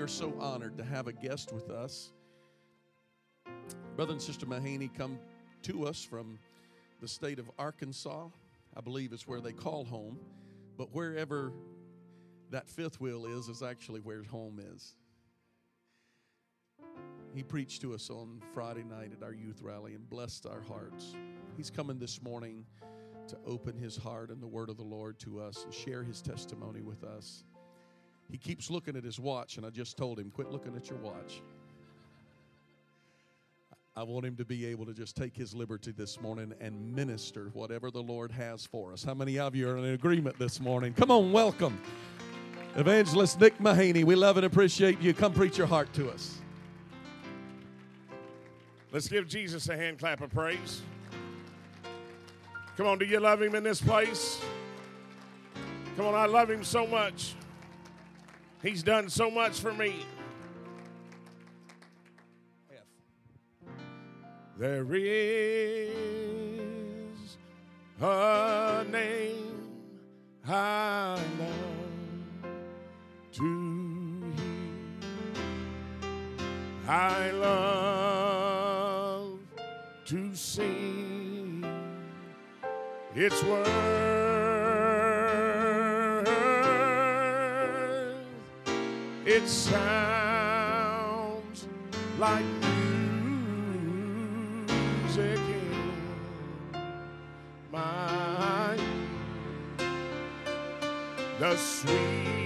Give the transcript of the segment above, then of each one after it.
we are so honored to have a guest with us. Brother and Sister Mahaney come to us from the state of Arkansas. I believe it's where they call home. But wherever that fifth wheel is, is actually where his home is. He preached to us on Friday night at our youth rally and blessed our hearts. He's coming this morning to open his heart and the word of the Lord to us and share his testimony with us. He keeps looking at his watch, and I just told him, quit looking at your watch. I want him to be able to just take his liberty this morning and minister whatever the Lord has for us. How many of you are in agreement this morning? Come on, welcome. Evangelist Nick Mahaney, we love and appreciate you. Come preach your heart to us. Let's give Jesus a hand clap of praise. Come on, do you love him in this place? Come on, I love him so much. He's done so much for me. There is a name I love to hear. I love to sing its word. It sounds like music in my the sweetest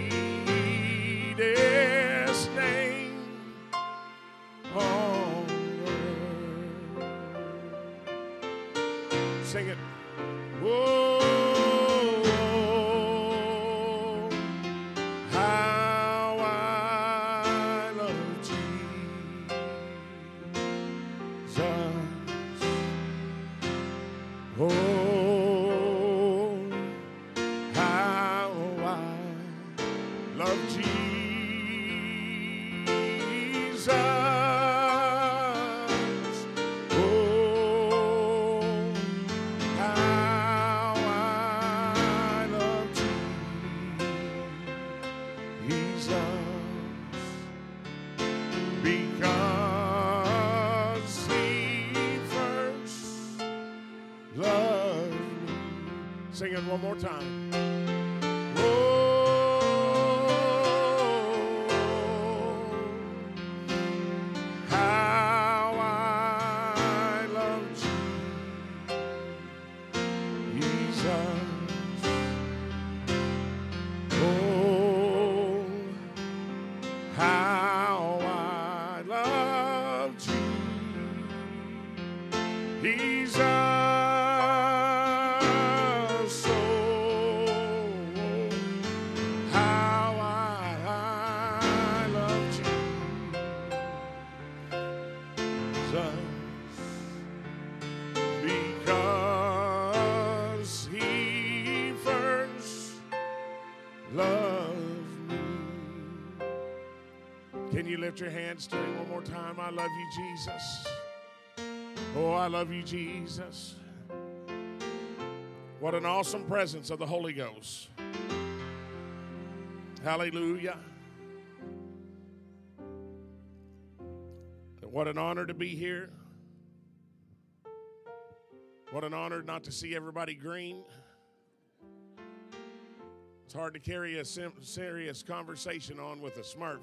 Oh, more time. Lift your hands to him one more time? I love you, Jesus. Oh, I love you, Jesus. What an awesome presence of the Holy Ghost. Hallelujah. What an honor to be here. What an honor not to see everybody green. It's hard to carry a serious conversation on with a smurf.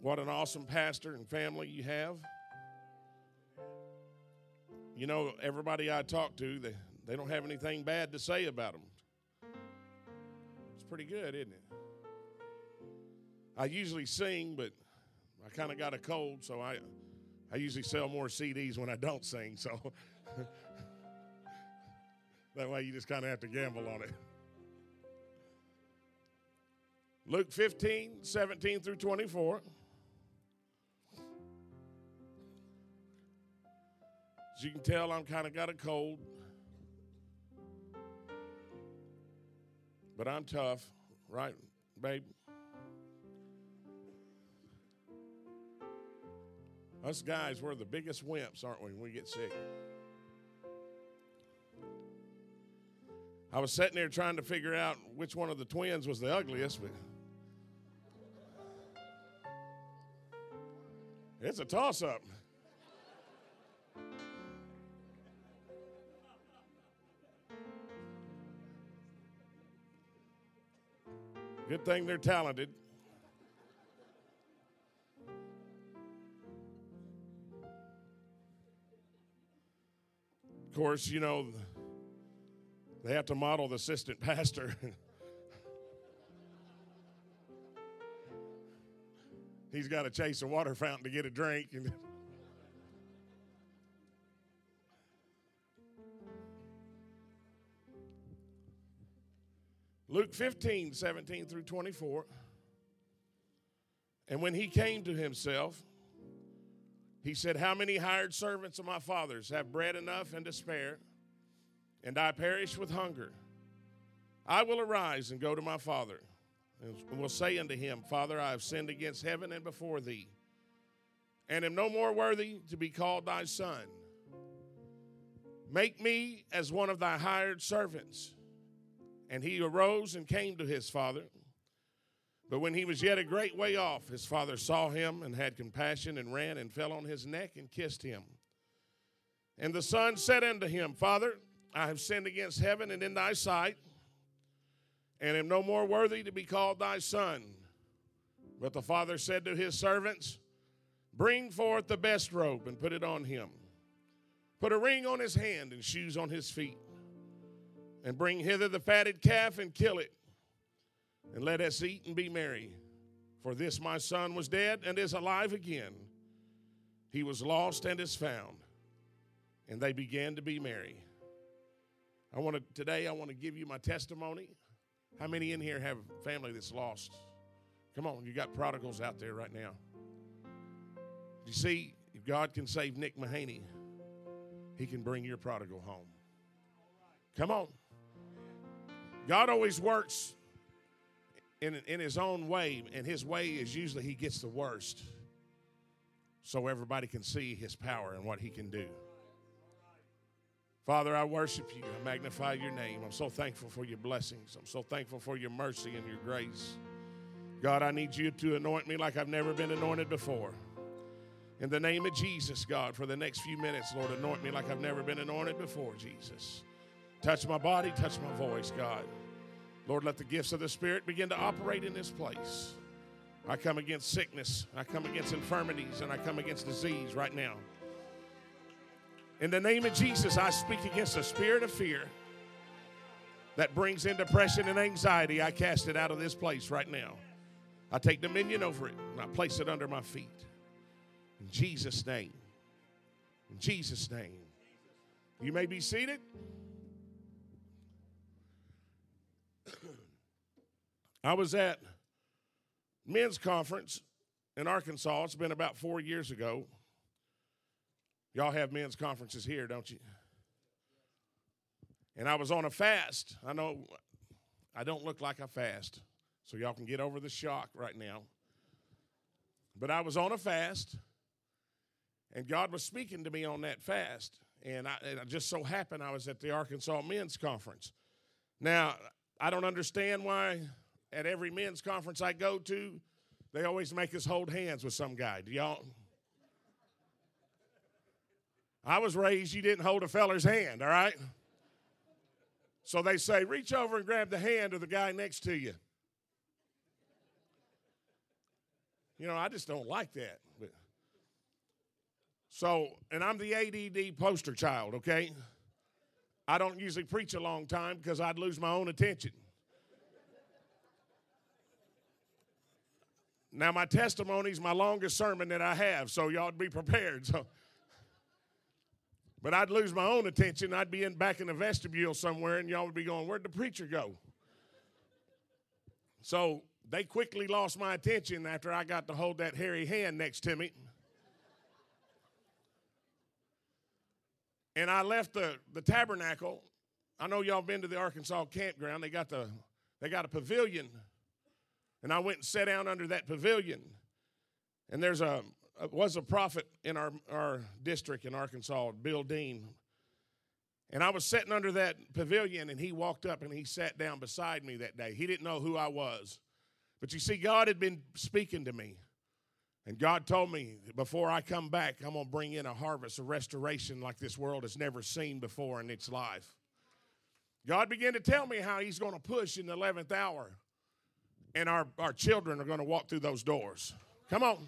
What an awesome pastor and family you have. You know, everybody I talk to, they, they don't have anything bad to say about them. It's pretty good, isn't it? I usually sing, but I kind of got a cold, so I, I usually sell more CDs when I don't sing. So that way you just kind of have to gamble on it. Luke 15, 17 through 24. As you can tell, I'm kind of got a cold. But I'm tough, right, babe? Us guys, we're the biggest wimps, aren't we, when we get sick? I was sitting there trying to figure out which one of the twins was the ugliest, but it's a toss up. Good thing they're talented. Of course, you know, they have to model the assistant pastor. He's got to chase a water fountain to get a drink. And Luke 15, 17 through 24. And when he came to himself, he said, How many hired servants of my father's have bread enough and to spare, and I perish with hunger? I will arise and go to my father, and will say unto him, Father, I have sinned against heaven and before thee, and am no more worthy to be called thy son. Make me as one of thy hired servants. And he arose and came to his father. But when he was yet a great way off, his father saw him and had compassion and ran and fell on his neck and kissed him. And the son said unto him, Father, I have sinned against heaven and in thy sight, and am no more worthy to be called thy son. But the father said to his servants, Bring forth the best robe and put it on him. Put a ring on his hand and shoes on his feet and bring hither the fatted calf and kill it, and let us eat and be merry. For this my son was dead and is alive again. He was lost and is found. And they began to be merry. I want to today I want to give you my testimony. How many in here have family that's lost? Come on, you got prodigals out there right now. You see, if God can save Nick Mahaney, he can bring your prodigal home. Come on. God always works in, in his own way, and his way is usually he gets the worst so everybody can see his power and what he can do. Father, I worship you. I magnify your name. I'm so thankful for your blessings. I'm so thankful for your mercy and your grace. God, I need you to anoint me like I've never been anointed before. In the name of Jesus, God, for the next few minutes, Lord, anoint me like I've never been anointed before, Jesus. Touch my body, touch my voice, God. Lord, let the gifts of the Spirit begin to operate in this place. I come against sickness, I come against infirmities, and I come against disease right now. In the name of Jesus, I speak against the spirit of fear that brings in depression and anxiety. I cast it out of this place right now. I take dominion over it and I place it under my feet. In Jesus' name. In Jesus' name. You may be seated. I was at men's conference in Arkansas. It's been about four years ago. Y'all have men's conferences here, don't you? And I was on a fast. I know I don't look like I fast, so y'all can get over the shock right now. But I was on a fast, and God was speaking to me on that fast. And I, and just so happened I was at the Arkansas Men's Conference. Now, I don't understand why at every men's conference I go to, they always make us hold hands with some guy. Do y'all? I was raised you didn't hold a feller's hand, all right? So they say, reach over and grab the hand of the guy next to you. You know, I just don't like that. But so, and I'm the ADD poster child, okay? I don't usually preach a long time because I'd lose my own attention. Now, my testimony is my longest sermon that I have, so y'all be prepared. So, but I'd lose my own attention. I'd be in back in the vestibule somewhere, and y'all would be going, "Where'd the preacher go?" So they quickly lost my attention after I got to hold that hairy hand next to me. And I left the, the tabernacle. I know y'all been to the Arkansas campground. They got the they got a pavilion and I went and sat down under that pavilion. And there's a, was a prophet in our, our district in Arkansas, Bill Dean. And I was sitting under that pavilion, and he walked up and he sat down beside me that day. He didn't know who I was. But you see, God had been speaking to me. And God told me before I come back, I'm going to bring in a harvest, a restoration like this world has never seen before in its life. God began to tell me how He's going to push in the 11th hour, and our, our children are going to walk through those doors. Come on.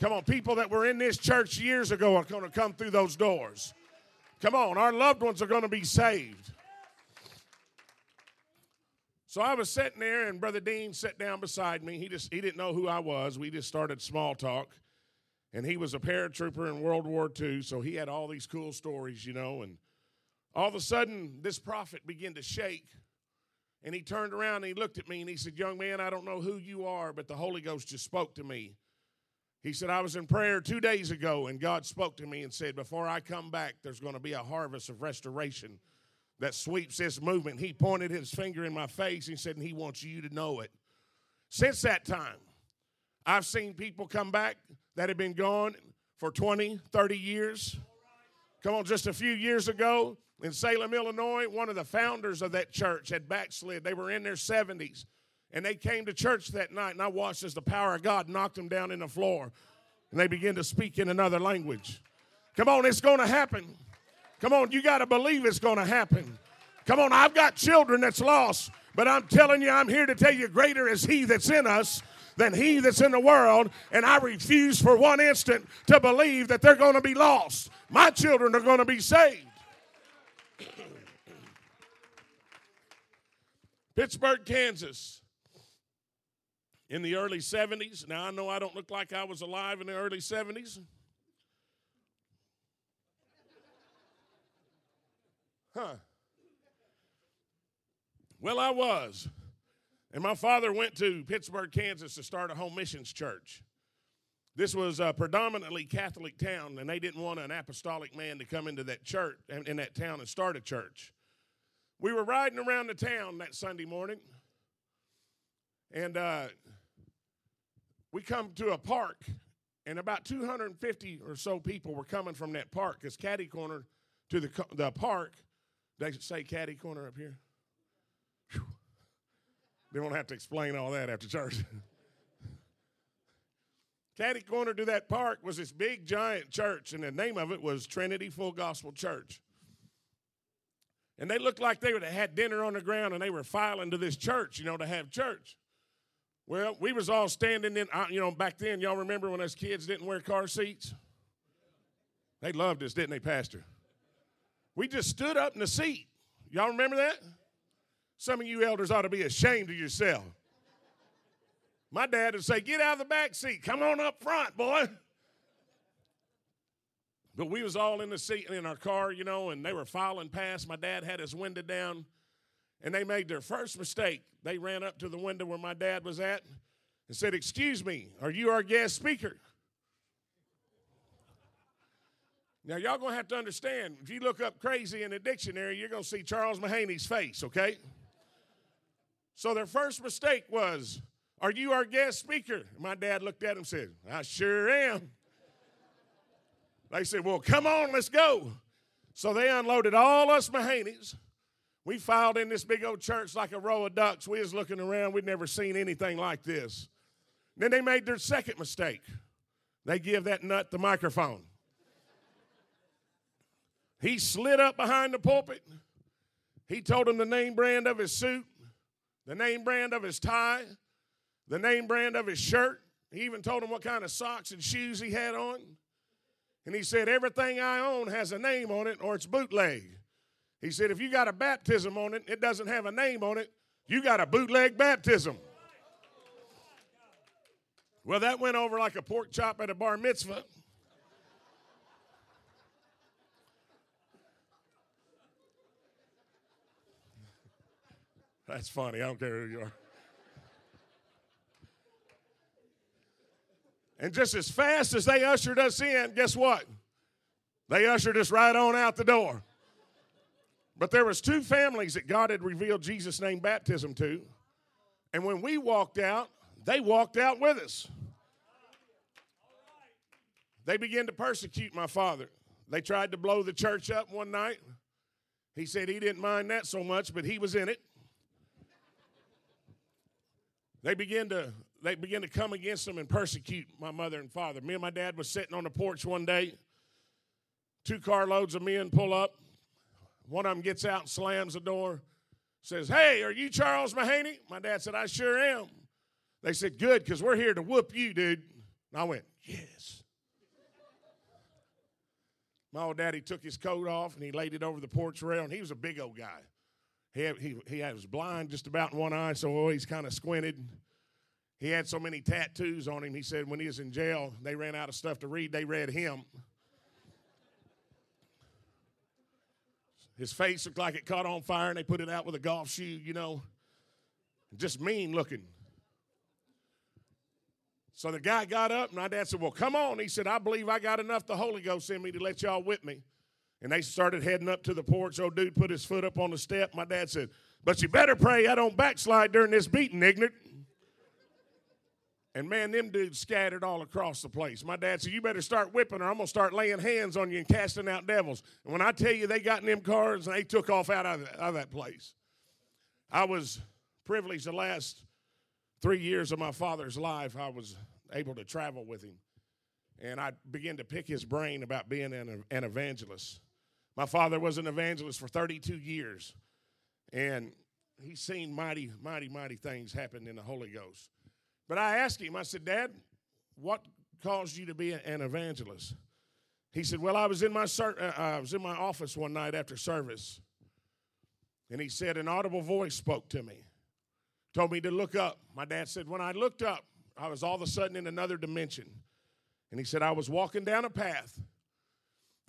Come on. People that were in this church years ago are going to come through those doors. Come on. Our loved ones are going to be saved. So I was sitting there, and Brother Dean sat down beside me. He just he didn't know who I was. We just started small talk, and he was a paratrooper in World War II, so he had all these cool stories, you know. And all of a sudden, this prophet began to shake, and he turned around and he looked at me and he said, "Young man, I don't know who you are, but the Holy Ghost just spoke to me." He said, I was in prayer two days ago, and God spoke to me and said, Before I come back, there's going to be a harvest of restoration that sweeps this movement. He pointed his finger in my face and said, and He wants you to know it. Since that time, I've seen people come back that have been gone for 20, 30 years. Come on, just a few years ago in Salem, Illinois, one of the founders of that church had backslid. They were in their 70s. And they came to church that night, and I watched as the power of God knocked them down in the floor. And they began to speak in another language. Come on, it's going to happen. Come on, you got to believe it's going to happen. Come on, I've got children that's lost, but I'm telling you, I'm here to tell you, greater is He that's in us than He that's in the world. And I refuse for one instant to believe that they're going to be lost. My children are going to be saved. Pittsburg, Kansas. In the early 70s. Now, I know I don't look like I was alive in the early 70s. Huh. Well, I was. And my father went to Pittsburg, Kansas to start a home missions church. This was a predominantly Catholic town, and they didn't want an apostolic man to come into that church, in that town, and start a church. We were riding around the town that Sunday morning, and uh, we come to a park, and about 250 or so people were coming from that park. It's catty corner to the, the park they say caddy corner up here. Whew. They won't have to explain all that after church. caddy corner to that park was this big giant church, and the name of it was Trinity Full Gospel Church. And they looked like they would have had dinner on the ground and they were filing to this church, you know, to have church. Well, we was all standing in, you know, back then, y'all remember when us kids didn't wear car seats? They loved us, didn't they, Pastor? We just stood up in the seat. Y'all remember that? Some of you elders ought to be ashamed of yourself. My dad would say, "Get out of the back seat. Come on up front, boy." But we was all in the seat in our car, you know, and they were filing past. My dad had his window down, and they made their first mistake. They ran up to the window where my dad was at and said, "Excuse me, are you our guest speaker?" Now, y'all gonna have to understand, if you look up crazy in the dictionary, you're gonna see Charles Mahaney's face, okay? So their first mistake was, Are you our guest speaker? My dad looked at him and said, I sure am. They said, Well, come on, let's go. So they unloaded all us Mahaneys. We filed in this big old church like a row of ducks. We was looking around, we'd never seen anything like this. Then they made their second mistake. They give that nut the microphone. He slid up behind the pulpit. He told him the name brand of his suit, the name brand of his tie, the name brand of his shirt. He even told him what kind of socks and shoes he had on. And he said, Everything I own has a name on it or it's bootleg. He said, If you got a baptism on it, it doesn't have a name on it, you got a bootleg baptism. Well, that went over like a pork chop at a bar mitzvah. That's funny. I don't care who you are. And just as fast as they ushered us in, guess what? They ushered us right on out the door. But there was two families that God had revealed Jesus' name baptism to. And when we walked out, they walked out with us. They began to persecute my father. They tried to blow the church up one night. He said he didn't mind that so much, but he was in it. They began to they began to come against them and persecute my mother and father. Me and my dad was sitting on the porch one day. Two carloads of men pull up. One of them gets out and slams the door. Says, "Hey, are you Charles Mahaney?" My dad said, "I sure am." They said, "Good, because we're here to whoop you, dude." And I went, "Yes." My old daddy took his coat off and he laid it over the porch rail, and he was a big old guy. He, had, he, he was blind just about in one eye, so always kind of squinted. He had so many tattoos on him, he said when he was in jail, they ran out of stuff to read, they read him. His face looked like it caught on fire, and they put it out with a golf shoe, you know. Just mean looking. So the guy got up, and my dad said, Well, come on. He said, I believe I got enough the Holy Ghost in me to let y'all whip me. And they started heading up to the porch. Old dude put his foot up on the step. My dad said, But you better pray I don't backslide during this beating, ignorant. And man, them dudes scattered all across the place. My dad said, You better start whipping or I'm going to start laying hands on you and casting out devils. And when I tell you they got in them cars and they took off out of, of that place, I was privileged the last three years of my father's life, I was able to travel with him. And I began to pick his brain about being an, an evangelist. My father was an evangelist for 32 years. And he's seen mighty, mighty, mighty things happen in the Holy Ghost. But I asked him, I said, Dad, what caused you to be an evangelist? He said, Well, I was in my, uh, I was in my office one night after service. And he said, An audible voice spoke to me told me to look up. My dad said, when I looked up, I was all of a sudden in another dimension. And he said, I was walking down a path,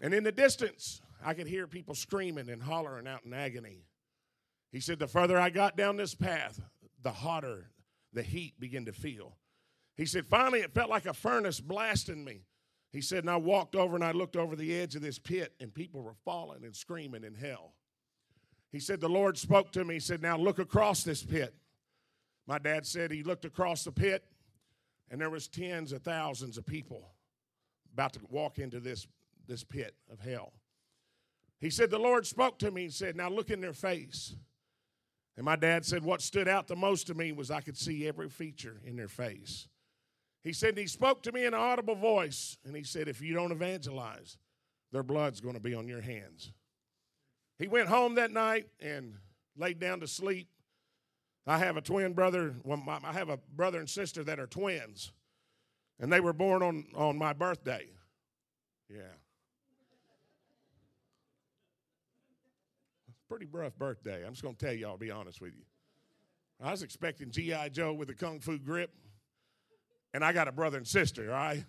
and in the distance, I could hear people screaming and hollering out in agony. He said, the further I got down this path, the hotter the heat began to feel. He said, finally, it felt like a furnace blasting me. He said, and I walked over and I looked over the edge of this pit, and people were falling and screaming in hell. He said, The Lord spoke to me. He said, Now look across this pit. My dad said he looked across the pit and there was tens of thousands of people about to walk into this, this pit of hell. He said, The Lord spoke to me and said, Now look in their face. And my dad said, What stood out the most to me was I could see every feature in their face. He said, He spoke to me in an audible voice, and he said, If you don't evangelize, their blood's going to be on your hands. He went home that night and laid down to sleep. I have a twin brother. Well, I have a brother and sister that are twins, and they were born on, on my birthday. Yeah. Pretty rough birthday. I'm just going to tell y'all, be honest with you. I was expecting G.I. Joe with a kung fu grip, and I got a brother and sister, all right?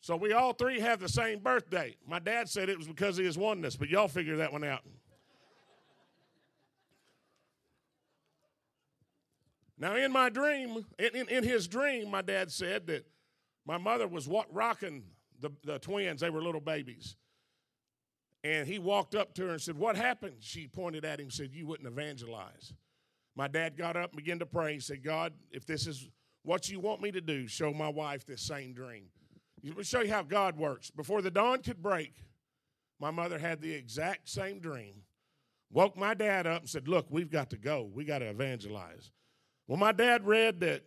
So we all three have the same birthday. My dad said it was because of his oneness, but y'all figure that one out. Now, in my dream, in, in, his dream, my dad said that my mother was walk, rocking the, the twins. They were little babies. And he walked up to her and said, What happened? She pointed at him and said, You wouldn't evangelize. My dad got up and began to pray. He said, God, if this is what you want me to do, show my wife this same dream. Let me show you how God works. Before the dawn could break, my mother had the exact same dream. Woke my dad up and said, Look, we've got to go. We got to evangelize. Well, my dad read that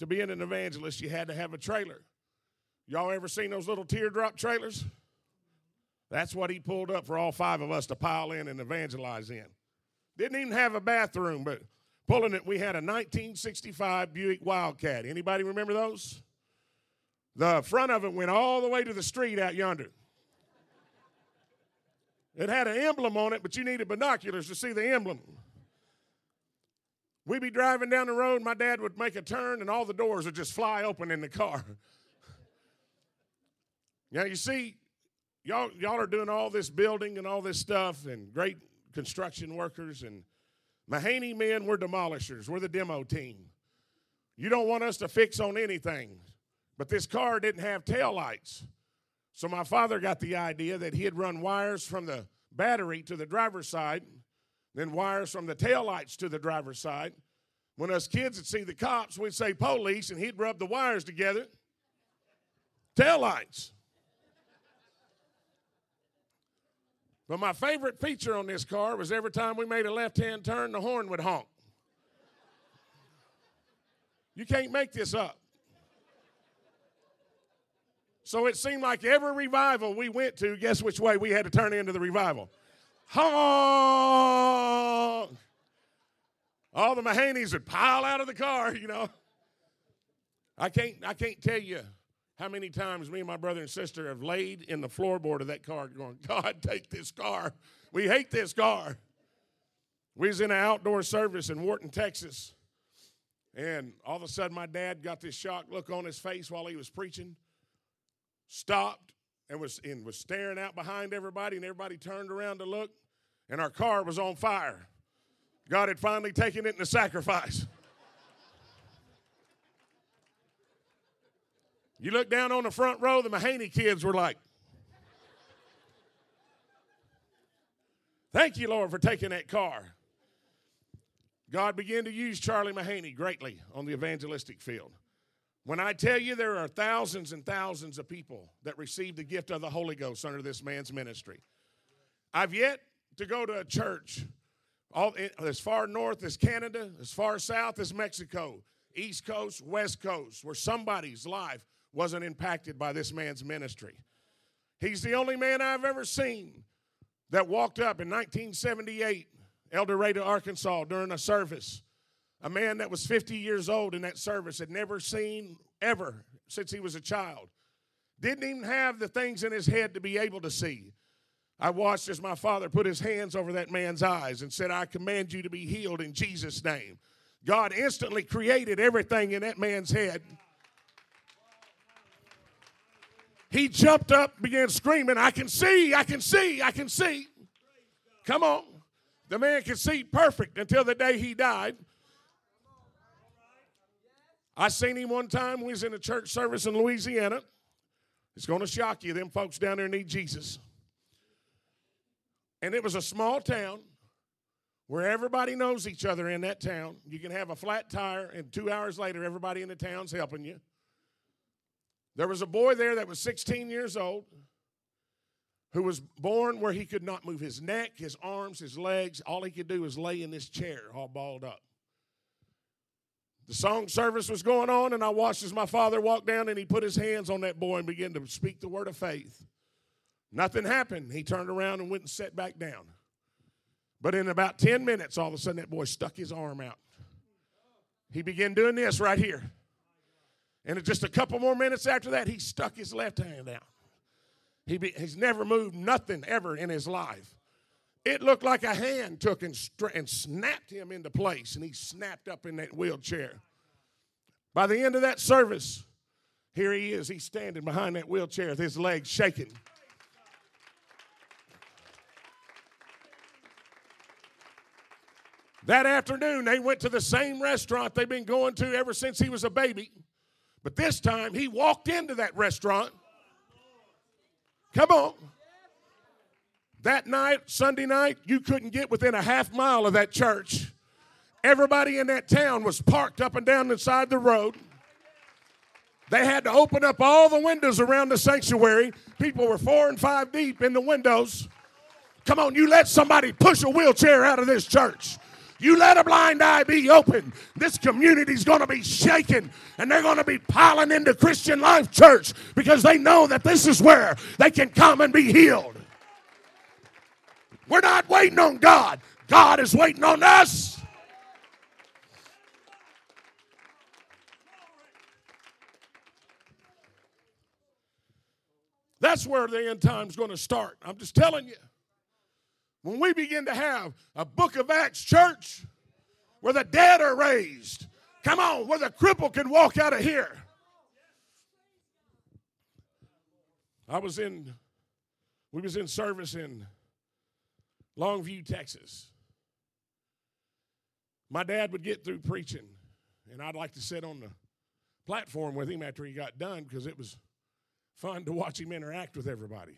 to be an evangelist, you had to have a trailer. Y'all ever seen those little teardrop trailers? That's what he pulled up for all five of us to pile in and evangelize in. Didn't even have a bathroom, but pulling it, we had a 1965 Buick Wildcat. Anybody remember those? The front of it went all the way to the street out yonder. It had an emblem on it, but you needed binoculars to see the emblem. We'd be driving down the road, my dad would make a turn, and all the doors would just fly open in the car. now, you see, y'all, y'all are doing all this building and all this stuff, and great construction workers, and Mahaney men, we're demolishers. We're the demo team. You don't want us to fix on anything. But this car didn't have tail lights. So my father got the idea that he'd run wires from the battery to the driver's side then wires from the tail lights to the driver's side. When us kids would see the cops, we'd say police, and he'd rub the wires together. Tail But my favorite feature on this car was every time we made a left hand turn, the horn would honk. You can't make this up. So it seemed like every revival we went to, guess which way we had to turn into the revival? Honk! All the Mahaneys would pile out of the car, you know. I can't, I can't tell you how many times me and my brother and sister have laid in the floorboard of that car going, God, take this car. We hate this car. We was in an outdoor service in Wharton, Texas. And all of a sudden, my dad got this shocked look on his face while he was preaching, stopped, and was, and was staring out behind everybody, and everybody turned around to look, and our car was on fire. God had finally taken it in the sacrifice. You look down on the front row, the Mahaney kids were like, Thank you, Lord, for taking that car. God began to use Charlie Mahaney greatly on the evangelistic field. When I tell you there are thousands and thousands of people that received the gift of the Holy Ghost under this man's ministry, I've yet to go to a church all, as far north as Canada, as far south as Mexico, East Coast, West Coast, where somebody's life wasn't impacted by this man's ministry. He's the only man I've ever seen that walked up in 1978, El Dorado, Arkansas, during a service. A man that was 50 years old in that service had never seen ever since he was a child. Didn't even have the things in his head to be able to see. I watched as my father put his hands over that man's eyes and said, I command you to be healed in Jesus' name. God instantly created everything in that man's head He jumped up, began screaming, I can see, I can see, I can see. Come on. The man could see perfect until the day he died. I seen him one time. We was in a church service in Louisiana. It's going to shock you. Them folks down there need Jesus. And it was a small town where everybody knows each other in that town. You can have a flat tire, and two hours later, everybody in the town's helping you. There was a boy there that was 16 years old who was born where he could not move his neck, his arms, his legs. All he could do was lay in this chair, all balled up. The song service was going on, and I watched as my father walked down and he put his hands on that boy and began to speak the word of faith. Nothing happened. He turned around and went and sat back down. But in about 10 minutes, all of a sudden, that boy stuck his arm out. He began doing this right here. And just a couple more minutes after that, he stuck his left hand out. He be, he's never moved nothing ever in his life. It looked like a hand took and, and snapped him into place, and he snapped up in that wheelchair. By the end of that service, here he is. He's standing behind that wheelchair with his legs shaking. That afternoon, they went to the same restaurant they've been going to ever since he was a baby. But this time he walked into that restaurant. Come on. That night, Sunday night, you couldn't get within a half mile of that church. Everybody in that town was parked up and down inside the road. They had to open up all the windows around the sanctuary. People were four and five deep in the windows. Come on, you let somebody push a wheelchair out of this church. You let a blind eye be open. This community's going to be shaken and they're going to be piling into Christian Life Church because they know that this is where they can come and be healed. We're not waiting on God, God is waiting on us. That's where the end time's going to start. I'm just telling you. When we begin to have a book of Acts church where the dead are raised, come on, where the cripple can walk out of here. I was in, we was in service in Longview, Texas. My dad would get through preaching, and I'd like to sit on the platform with him after he got done because it was fun to watch him interact with everybody.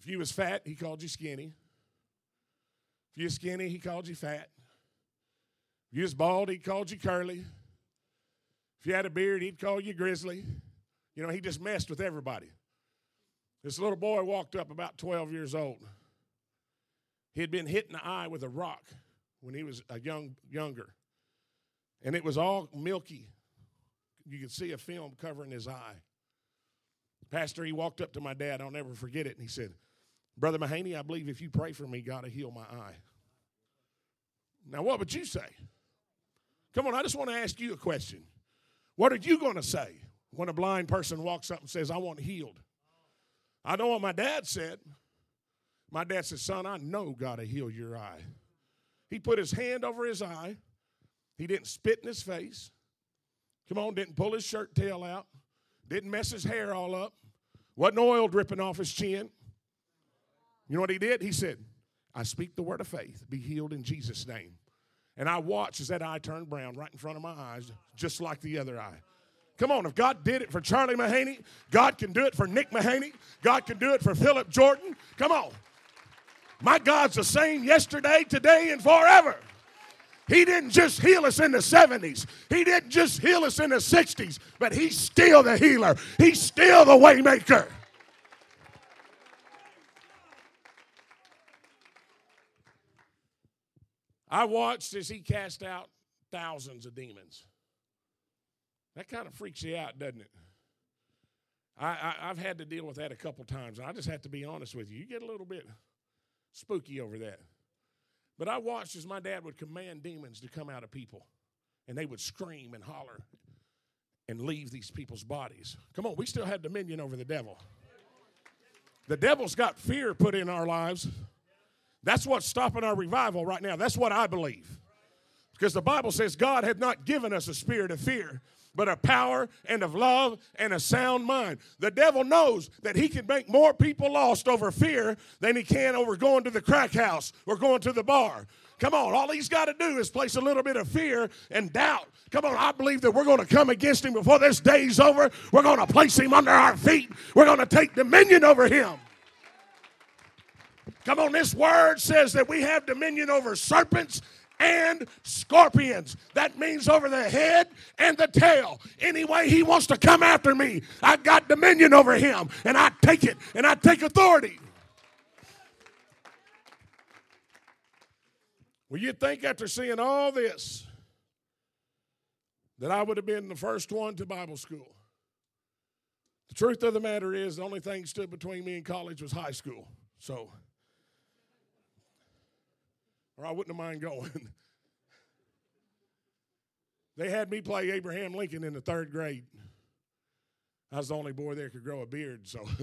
If you was fat, he called you skinny. If you was skinny, he called you fat. If you was bald, he called you curly. If you had a beard, he'd call you grizzly. You know, he just messed with everybody. This little boy walked up about 12 years old. He had been hit in the eye with a rock when he was a young younger. And it was all milky. You could see a film covering his eye. Pastor, he walked up to my dad, I'll never forget it, and he said, Brother Mahaney, I believe if you pray for me, God will heal my eye. Now, what would you say? Come on, I just want to ask you a question. What are you going to say when a blind person walks up and says, I want healed? I know what my dad said. My dad said, Son, I know God will heal your eye. He put his hand over his eye. He didn't spit in his face. Come on, didn't pull his shirt tail out. Didn't mess his hair all up. Wasn't oil dripping off his chin. You know what he did? He said, I speak the word of faith. Be healed in Jesus' name. And I watched as that eye turned brown right in front of my eyes, just like the other eye. Come on, if God did it for Charlie Mahaney, God can do it for Nick Mahaney. God can do it for Philip Jordan. Come on. My God's the same yesterday, today, and forever. He didn't just heal us in the 70s. He didn't just heal us in the 60s, but he's still the healer. He's still the waymaker. I watched as he cast out thousands of demons. That kind of freaks you out, doesn't it? I, I, have had to deal with that a couple times. I just have to be honest with you. You get a little bit spooky over that. But I watched as my dad would command demons to come out of people, and they would scream and holler and leave these people's bodies. Come on, we still have dominion over the devil. The devil's got fear put in our lives. That's what's stopping our revival right now. That's what I believe. Because the Bible says God had not given us a spirit of fear, but a power and of love and a sound mind. The devil knows that he can make more people lost over fear than he can over going to the crack house or going to the bar. Come on, all he's got to do is place a little bit of fear and doubt. Come on, I believe that we're going to come against him before this day's over. We're going to place him under our feet. We're going to take dominion over him. Come on, this word says that we have dominion over serpents and scorpions. That means over the head and the tail. Any way he wants to come after me, I've got dominion over him, and I take it and I take authority. Well, you'd think after seeing all this that I would have been the first one to Bible school. The truth of the matter is, the only thing stood between me and college was high school. So, or I wouldn't have mind going. they had me play Abraham Lincoln in the third grade. I was the only boy there could grow a beard, so.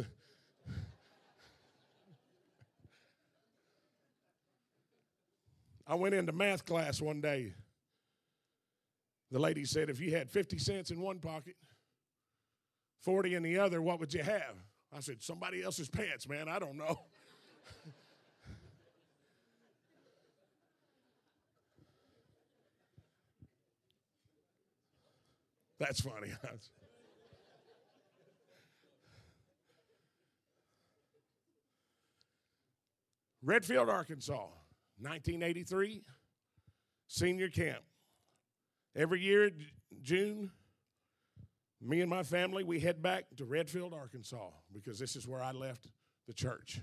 I went into math class one day. The lady said, if you had 50 cents in one pocket, 40 in the other, what would you have? I said, somebody else's pants, man. I don't know. That's funny. Redfield, Arkansas, 1983, senior camp. Every year, June, me and my family, we head back to Redfield, Arkansas, because this is where I left the church.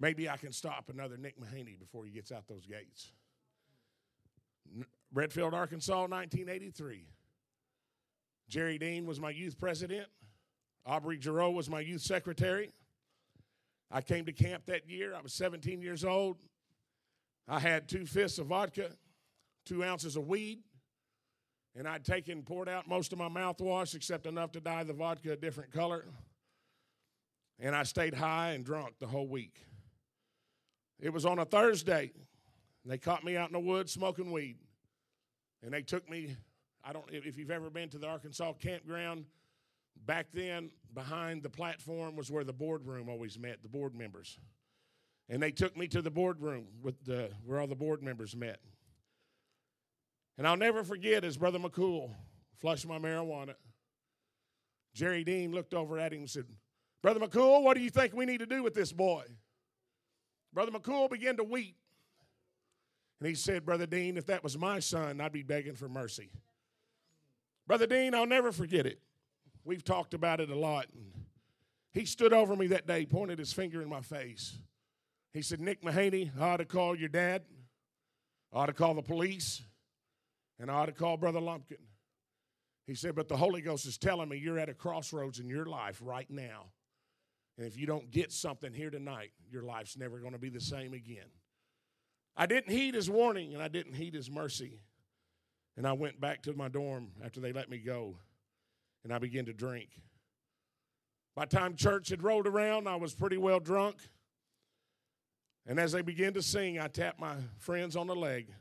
Maybe I can stop another Nick Mahaney before he gets out those gates. Redfield, Arkansas, 1983. Jerry Dean was my youth president. Aubrey Giroux was my youth secretary. I came to camp that year. I was 17 years old. I had two fifths of vodka, two ounces of weed, and I'd taken poured out most of my mouthwash except enough to dye the vodka a different color. And I stayed high and drunk the whole week. It was on a Thursday. They caught me out in the woods smoking weed. And they took me I don't if you've ever been to the Arkansas campground. Back then, behind the platform was where the boardroom always met, the board members. And they took me to the boardroom with the, where all the board members met. And I'll never forget as Brother McCool flushed my marijuana. Jerry Dean looked over at him and said, Brother McCool, what do you think we need to do with this boy? Brother McCool began to weep. And he said, Brother Dean, if that was my son, I'd be begging for mercy. Brother Dean, I'll never forget it. We've talked about it a lot. He stood over me that day, pointed his finger in my face. He said, Nick Mahaney, I ought to call your dad. I ought to call the police. And I ought to call Brother Lumpkin. He said, But the Holy Ghost is telling me you're at a crossroads in your life right now. And if you don't get something here tonight, your life's never going to be the same again. I didn't heed his warning and I didn't heed his mercy. And I went back to my dorm after they let me go and I began to drink. By the time church had rolled around, I was pretty well drunk. And as they began to sing, I tapped my friends on the leg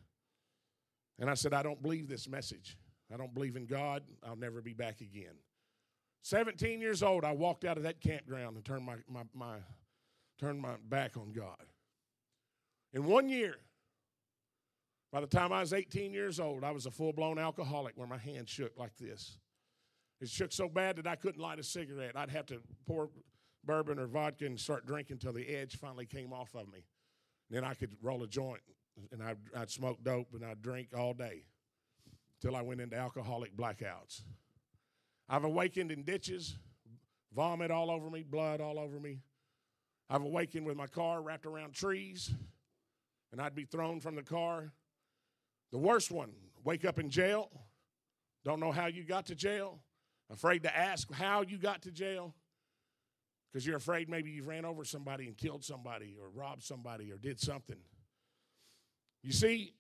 and I said, I don't believe this message. I don't believe in God. I'll never be back again. 17 years old, I walked out of that campground and turned my, my, my, turned my back on God. In one year, by the time I was 18 years old, I was a full blown alcoholic where my hand shook like this. It shook so bad that I couldn't light a cigarette. I'd have to pour bourbon or vodka and start drinking until the edge finally came off of me. Then I could roll a joint and I'd, I'd smoke dope and I'd drink all day till I went into alcoholic blackouts. I've awakened in ditches, vomit all over me, blood all over me. I've awakened with my car wrapped around trees, and I'd be thrown from the car. The worst one, wake up in jail, don't know how you got to jail, afraid to ask how you got to jail because you're afraid maybe you ran over somebody and killed somebody or robbed somebody or did something. You see,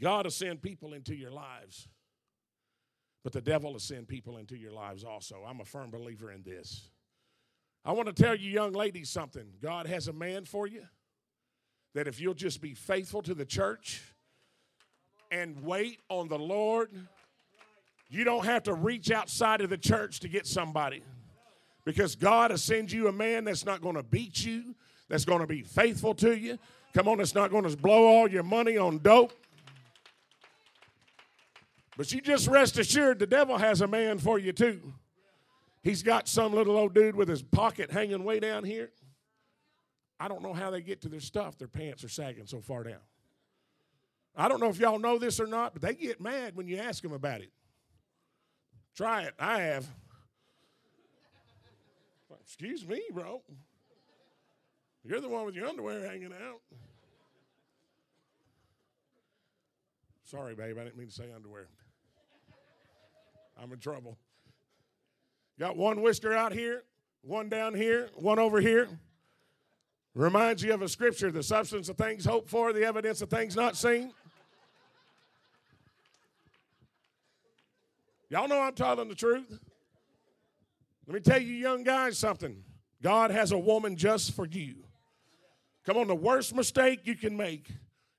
God will send people into your lives, but the devil will send people into your lives also. I'm a firm believer in this. I want to tell you, young ladies, something. God has a man for you that if you'll just be faithful to the church and wait on the Lord, you don't have to reach outside of the church to get somebody. Because God will send you a man that's not going to beat you, that's going to be faithful to you. Come on, that's not going to blow all your money on dope. But you just rest assured the devil has a man for you too. He's got some little old dude with his pocket hanging way down here. I don't know how they get to their stuff. Their pants are sagging so far down. I don't know if y'all know this or not, but they get mad when you ask them about it. Try it. I have. Excuse me, bro. You're the one with your underwear hanging out. Sorry, babe. I didn't mean to say underwear. I'm in trouble. Got one whisker out here, one down here, one over here. Reminds you of a scripture the substance of things hoped for, the evidence of things not seen. Y'all know I'm telling the truth. Let me tell you, young guys, something. God has a woman just for you. Come on, the worst mistake you can make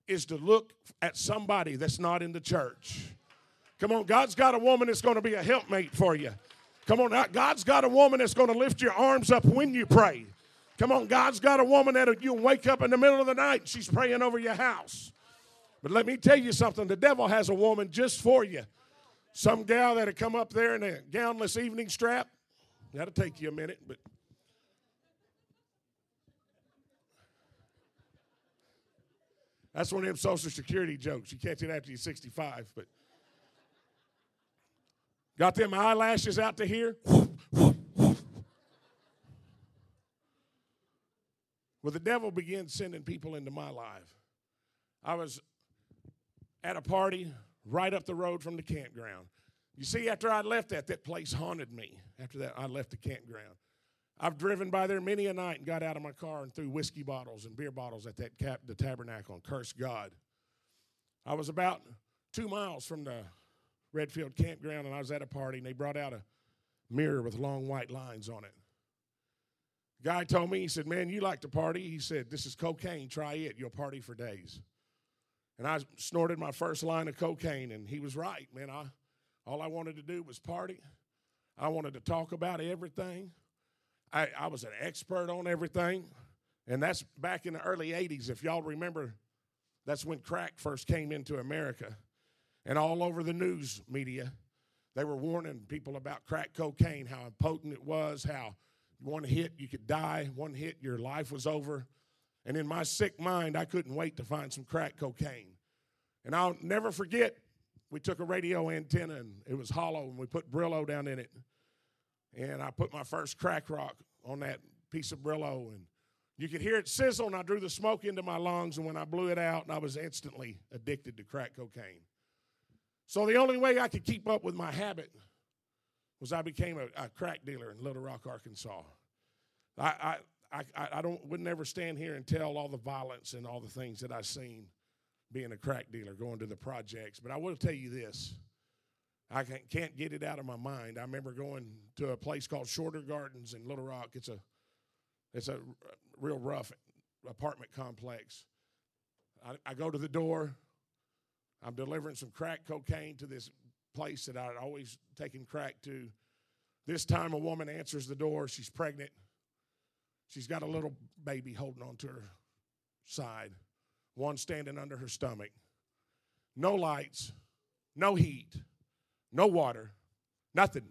is to look at somebody that's not in the church. Come on, God's got a woman that's going to be a helpmate for you. Come on, God's got a woman that's going to lift your arms up when you pray. Come on, God's got a woman that you wake up in the middle of the night and she's praying over your house. But let me tell you something the devil has a woman just for you. Some gal that'll come up there in a gownless evening strap. That'll take you a minute, but That's one of them Social Security jokes. You catch it after you're 65, but got them eyelashes out to here. well, the devil began sending people into my life. I was at a party right up the road from the campground. You see, after I left that, that place haunted me. After that, I left the campground. I've driven by there many a night and got out of my car and threw whiskey bottles and beer bottles at that cap, the tabernacle and cursed God. I was about two miles from the Redfield campground and I was at a party and they brought out a mirror with long white lines on it. guy told me, he said, Man, you like to party? He said, This is cocaine. Try it. You'll party for days. And I snorted my first line of cocaine, and he was right, man. I, all I wanted to do was party. I wanted to talk about everything. I, I was an expert on everything. And that's back in the early 80s. If y'all remember, that's when crack first came into America. And all over the news media, they were warning people about crack cocaine, how potent it was, how one hit you could die, one hit your life was over. And in my sick mind, I couldn't wait to find some crack cocaine. And I'll never forget, we took a radio antenna and it was hollow and we put Brillo down in it and I put my first crack rock on that piece of Brillo, and you could hear it sizzle, and I drew the smoke into my lungs, and when I blew it out, I was instantly addicted to crack cocaine. So the only way I could keep up with my habit was I became a, a crack dealer in Little Rock, Arkansas. I, I, I, I don't would never stand here and tell all the violence and all the things that I've seen being a crack dealer, going to the projects, but I will tell you this. I can't get it out of my mind. I remember going to a place called Shorter Gardens in Little Rock. It's a it's a real rough apartment complex. I, I go to the door. I'm delivering some crack cocaine to this place that I'd always taken crack to. This time, a woman answers the door. She's pregnant. She's got a little baby holding on to her side, one standing under her stomach. No lights, no heat, no water, nothing.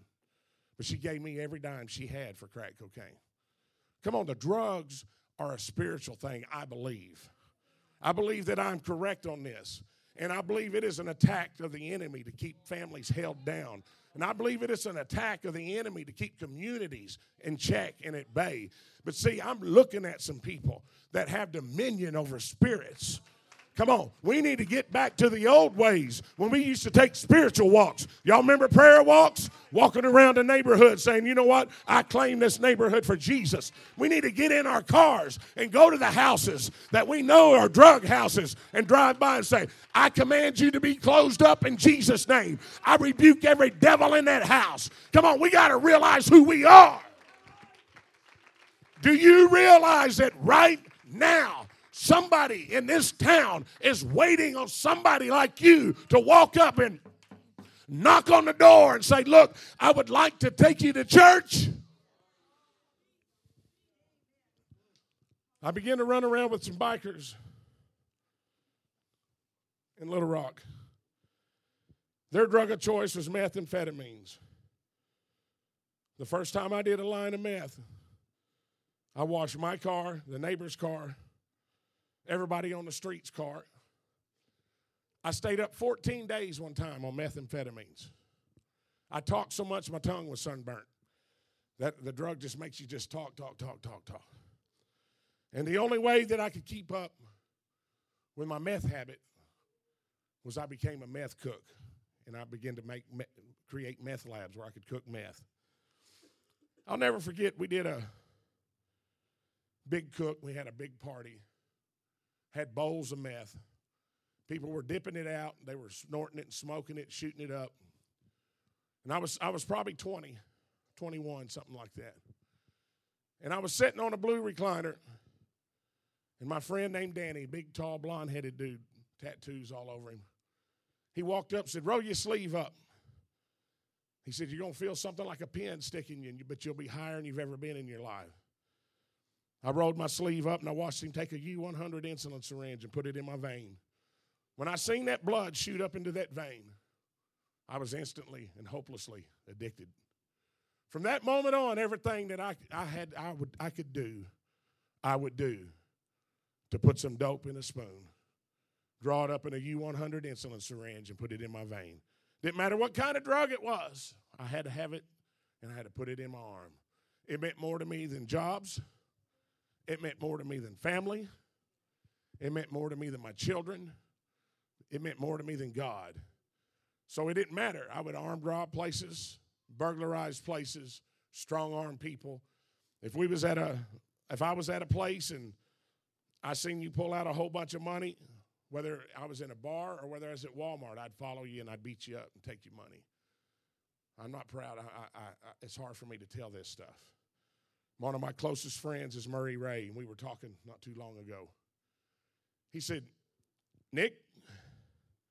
But she gave me every dime she had for crack cocaine. Come on, the drugs are a spiritual thing, I believe. I believe that I'm correct on this. And I believe it is an attack of the enemy to keep families held down. And I believe it is an attack of the enemy to keep communities in check and at bay. But see, I'm looking at some people that have dominion over spirits Come on. We need to get back to the old ways when we used to take spiritual walks. Y'all remember prayer walks? Walking around the neighborhood saying, you know what? I claim this neighborhood for Jesus. We need to get in our cars and go to the houses that we know are drug houses and drive by and say, I command you to be closed up in Jesus' name. I rebuke every devil in that house. Come on, we got to realize who we are. Do you realize that right now Somebody in this town is waiting on somebody like you to walk up and knock on the door and say, Look, I would like to take you to church. I began to run around with some bikers in Little Rock. Their drug of choice was methamphetamines. The first time I did a line of meth, I washed my car, the neighbor's car, everybody on the streets cart. I stayed up 14 days one time on methamphetamines. I talked so much my tongue was sunburnt. That the drug just makes you just talk, talk, talk, talk, talk. And the only way that I could keep up with my meth habit was I became a meth cook, and I began to make create meth labs where I could cook meth. I'll never forget we did a big cook. We had a big party, had bowls of meth. People were dipping it out, they were snorting it and smoking it, shooting it up. And I was I was probably 20, 21, something like that. And I was sitting on a blue recliner, and my friend named Danny, big, tall, blonde headed dude, tattoos all over him, he walked up and said, Roll your sleeve up. He said, You're going to feel something like a pin sticking you, but you'll be higher than you've ever been in your life. I rolled my sleeve up and I watched him take a U100 insulin syringe and put it in my vein. When I seen that blood shoot up into that vein, I was instantly and hopelessly addicted. From that moment on, everything that I, I had I would I could do, I would do to put some dope in a spoon, draw it up in a U100 insulin syringe and put it in my vein. Didn't matter what kind of drug it was, I had to have it and I had to put it in my arm. It meant more to me than jobs. It meant more to me than family. It meant more to me than my children. It meant more to me than God. So it didn't matter. I would armed rob places, burglarize places, strong arm people. If we was at a if I was at a place and I seen you pull out a whole bunch of money, whether I was in a bar or whether I was at Walmart, I'd follow you and I'd beat you up and take your money. I'm not proud. I, I, I, it's hard for me to tell this stuff. One of my closest friends is Murray Ray, and we were talking not too long ago. He said, Nick,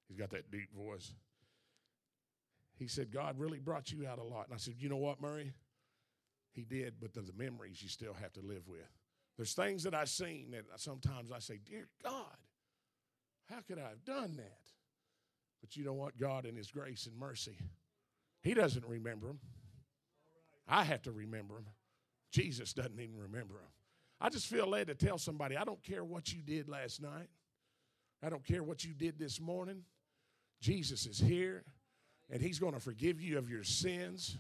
he's got that deep voice. He said, God really brought you out a lot. And I said, You know what, Murray? He did, but there's the memories you still have to live with. There's things that I've seen that sometimes I say, Dear God, how could I have done that? But you know what? God, in His grace and mercy, He doesn't remember them. I have to remember them. Jesus doesn't even remember them. I just feel led to tell somebody I don't care what you did last night, I don't care what you did this morning. Jesus is here and He's going to forgive you of your sins.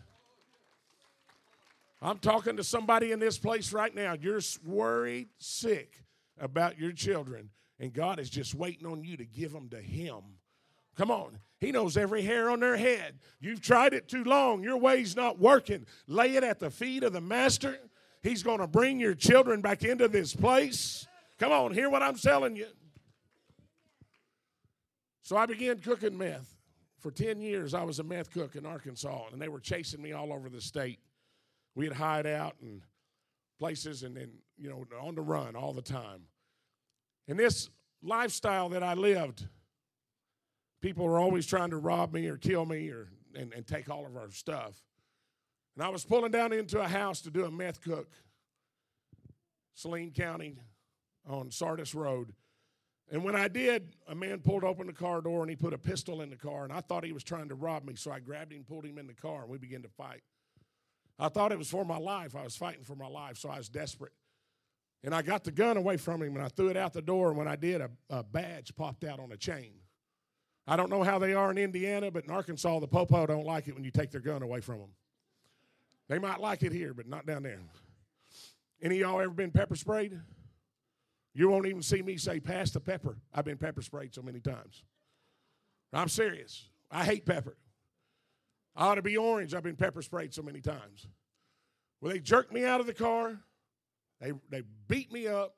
I'm talking to somebody in this place right now. You're worried, sick about your children, and God is just waiting on you to give them to Him. Come on. He knows every hair on their head. You've tried it too long. Your way's not working. Lay it at the feet of the Master. He's going to bring your children back into this place. Come on, hear what I'm telling you. So I began cooking meth. For 10 years, I was a meth cook in Arkansas, and they were chasing me all over the state. We'd hide out in places and then, you know, on the run all the time. And this lifestyle that I lived, people were always trying to rob me or kill me or and, and take all of our stuff. And I was pulling down into a house to do a meth cook, Saline County on Sardis Road. And when I did, a man pulled open the car door and he put a pistol in the car, and I thought he was trying to rob me. So I grabbed him, pulled him in the car, and we began to fight. I thought it was for my life. I was fighting for my life, so I was desperate. And I got the gun away from him and I threw it out the door. And when I did, a, a badge popped out on a chain. I don't know how they are in Indiana, but in Arkansas, the popo don't like it when you take their gun away from them. They might like it here, but not down there. Any of y'all ever been pepper sprayed? You won't even see me say, pass the pepper. I've been pepper sprayed so many times. I'm serious. I hate pepper. I ought to be orange. I've been pepper sprayed so many times. Well, they jerked me out of the car. They, they beat me up.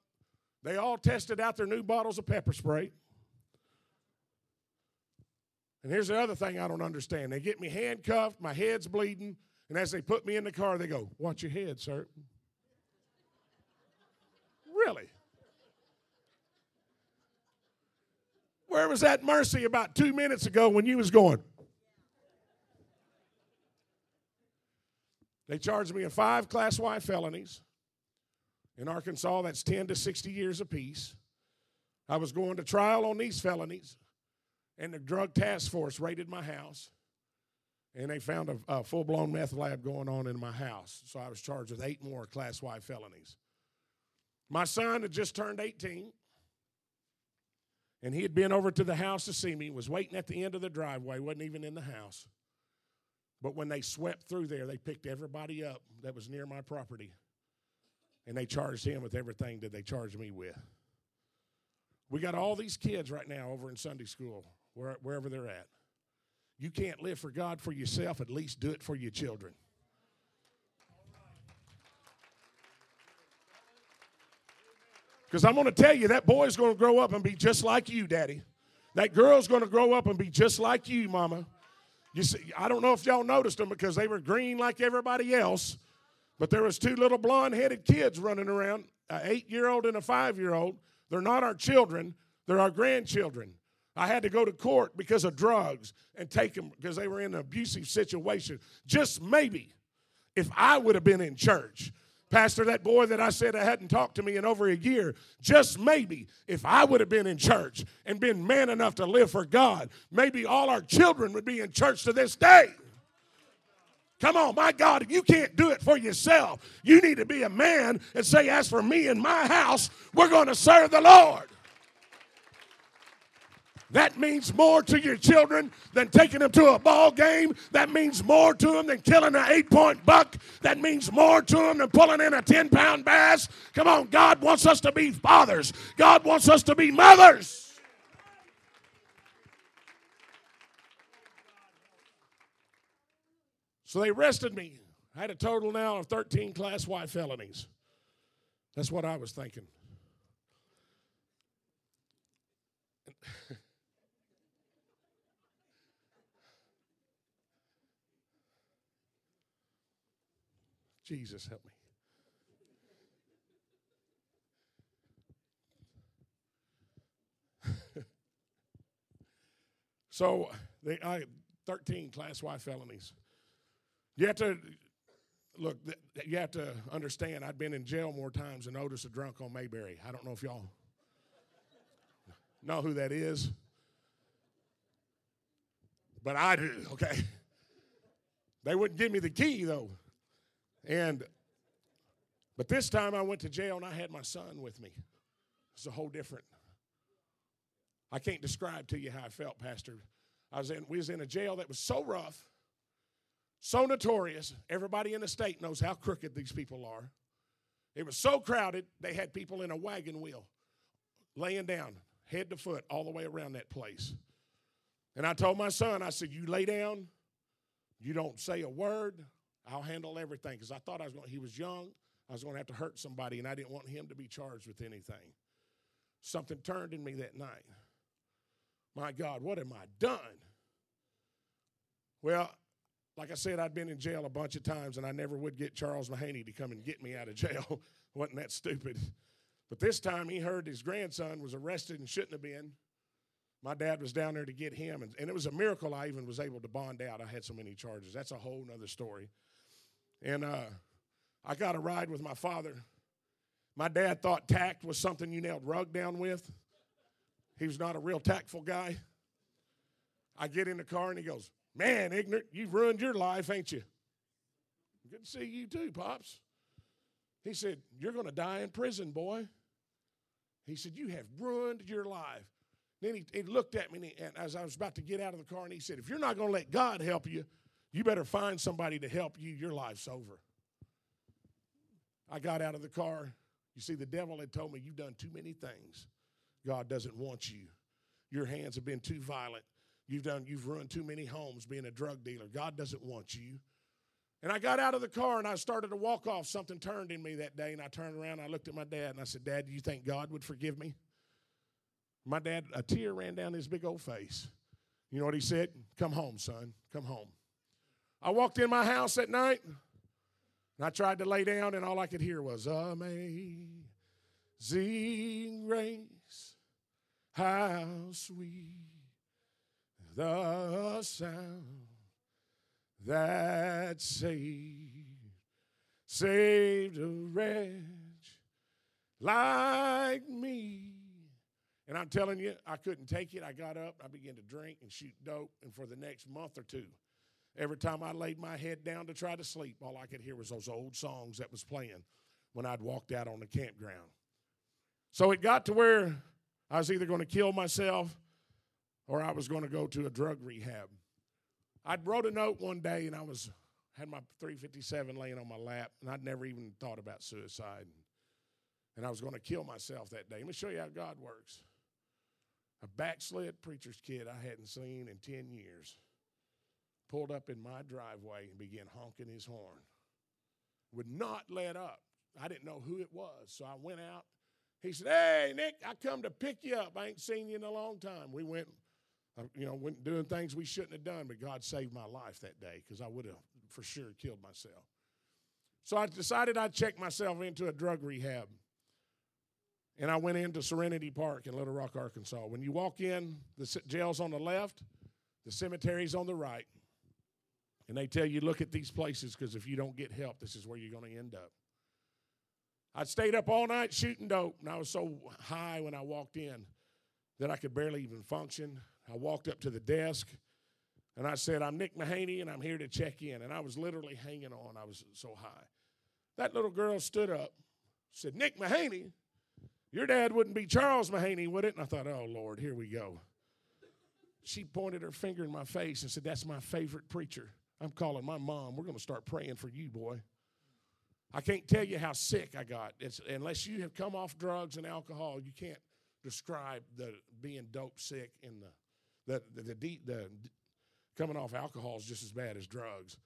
They all tested out their new bottles of pepper spray. And here's the other thing I don't understand. They get me handcuffed, my head's bleeding, and as they put me in the car, they go, Watch your head, sir. really? Where was that mercy about two minutes ago when you was going? They charged me of five Class Y felonies. In Arkansas, that's 10 to 60 years apiece. I was going to trial on these felonies, and the drug task force raided my house, and they found a, a full blown meth lab going on in my house. So I was charged with eight more Class Y felonies. My son had just turned 18, and he had been over to the house to see me, was waiting at the end of the driveway, wasn't even in the house. But when they swept through there, they picked everybody up that was near my property and they charged him with everything that they charged me with. We got all these kids right now over in Sunday school, wherever they're at. You can't live for God for yourself, at least do it for your children. Because I'm going to tell you, that boy's going to grow up and be just like you, Daddy. That girl's going to grow up and be just like you, Mama. You see, I don't know if y'all noticed them because they were green like everybody else, but there was two little blonde-headed kids running around, an eight-year-old and a five-year-old. They're not our children; they're our grandchildren. I had to go to court because of drugs and take them because they were in an abusive situation. Just maybe, if I would have been in church, Pastor, that boy that I said I hadn't talked to me in over a year, just maybe if I would have been in church and been man enough to live for God, maybe all our children would be in church to this day. Come on, my God, if you can't do it for yourself. You need to be a man and say, As for me and my house, we're going to serve the Lord. That means more to your children than taking them to a ball game. That means more to them than killing an eight point buck. That means more to them than pulling in a 10 pound bass. Come on, God wants us to be fathers, God wants us to be mothers. So they arrested me. I had a total now of 13 Class Y felonies. That's what I was thinking. Jesus, help me. so they, I 13 class Y felonies. You have to look. You have to understand. I've been in jail more times than Otis a drunk on Mayberry. I don't know if y'all know who that is, but I do. Okay. They wouldn't give me the key though. And but this time I went to jail and I had my son with me. It's a whole different. I can't describe to you how I felt, Pastor. I was in we was in a jail that was so rough. So notorious, everybody in the state knows how crooked these people are. It was so crowded, they had people in a wagon wheel laying down, head to foot, all the way around that place. And I told my son, I said, You lay down, you don't say a word, I'll handle everything. Because I thought I was going, he was young, I was going to have to hurt somebody, and I didn't want him to be charged with anything. Something turned in me that night. My God, what am I done? Well, like I said, I'd been in jail a bunch of times, and I never would get Charles Mahaney to come and get me out of jail. Wasn't that stupid? But this time he heard his grandson was arrested and shouldn't have been. My dad was down there to get him, and, and it was a miracle I even was able to bond out. I had so many charges. That's a whole nother story. And uh, I got a ride with my father. My dad thought tact was something you nailed rug down with. He was not a real tactful guy. I get in the car and he goes, Man, ignorant, you've ruined your life, ain't you? Good to see you too, Pops. He said, You're going to die in prison, boy. He said, You have ruined your life. Then he, he looked at me, and, he, and as I was about to get out of the car, and he said, If you're not going to let God help you, you better find somebody to help you. Your life's over. I got out of the car. You see, the devil had told me, You've done too many things. God doesn't want you. Your hands have been too violent. You've done, you've ruined too many homes being a drug dealer. God doesn't want you. And I got out of the car and I started to walk off. Something turned in me that day, and I turned around. I looked at my dad and I said, Dad, do you think God would forgive me? My dad, a tear ran down his big old face. You know what he said? Come home, son. Come home. I walked in my house at night and I tried to lay down, and all I could hear was Amazing Grace, how sweet the sound that saved, saved a wretch like me. And I'm telling you, I couldn't take it. I got up, I began to drink and shoot dope, and for the next month or two, every time I laid my head down to try to sleep, all I could hear was those old songs that was playing when I'd walked out on the campground. So it got to where I was either going to kill myself or I was going to go to a drug rehab. I wrote a note one day and I was had my 357 laying on my lap and I'd never even thought about suicide. And I was going to kill myself that day. Let me show you how God works. A backslid preacher's kid I hadn't seen in 10 years pulled up in my driveway and began honking his horn. Would not let up. I didn't know who it was. So I went out. He said, Hey, Nick, I come to pick you up. I ain't seen you in a long time. We went uh, you know, went doing things we shouldn't have done, but God saved my life that day because I would have for sure killed myself. So I decided I'd check myself into a drug rehab. And I went into Serenity Park in Little Rock, Arkansas. When you walk in, the jail's on the left, the cemetery's on the right. And they tell you, look at these places because if you don't get help, this is where you're going to end up. I stayed up all night shooting dope, and I was so high when I walked in that I could barely even function. I walked up to the desk and I said, I'm Nick Mahaney and I'm here to check in. And I was literally hanging on. I was so high. That little girl stood up, said, Nick Mahaney, your dad wouldn't be Charles Mahaney, would it? And I thought, oh, Lord, here we go. She pointed her finger in my face and said, That's my favorite preacher. I'm calling my mom. We're going to start praying for you, boy. I can't tell you how sick I got. It's, unless you have come off drugs and alcohol, you can't describe the being dope sick in the the, the, the, the coming off alcohol is just as bad as drugs.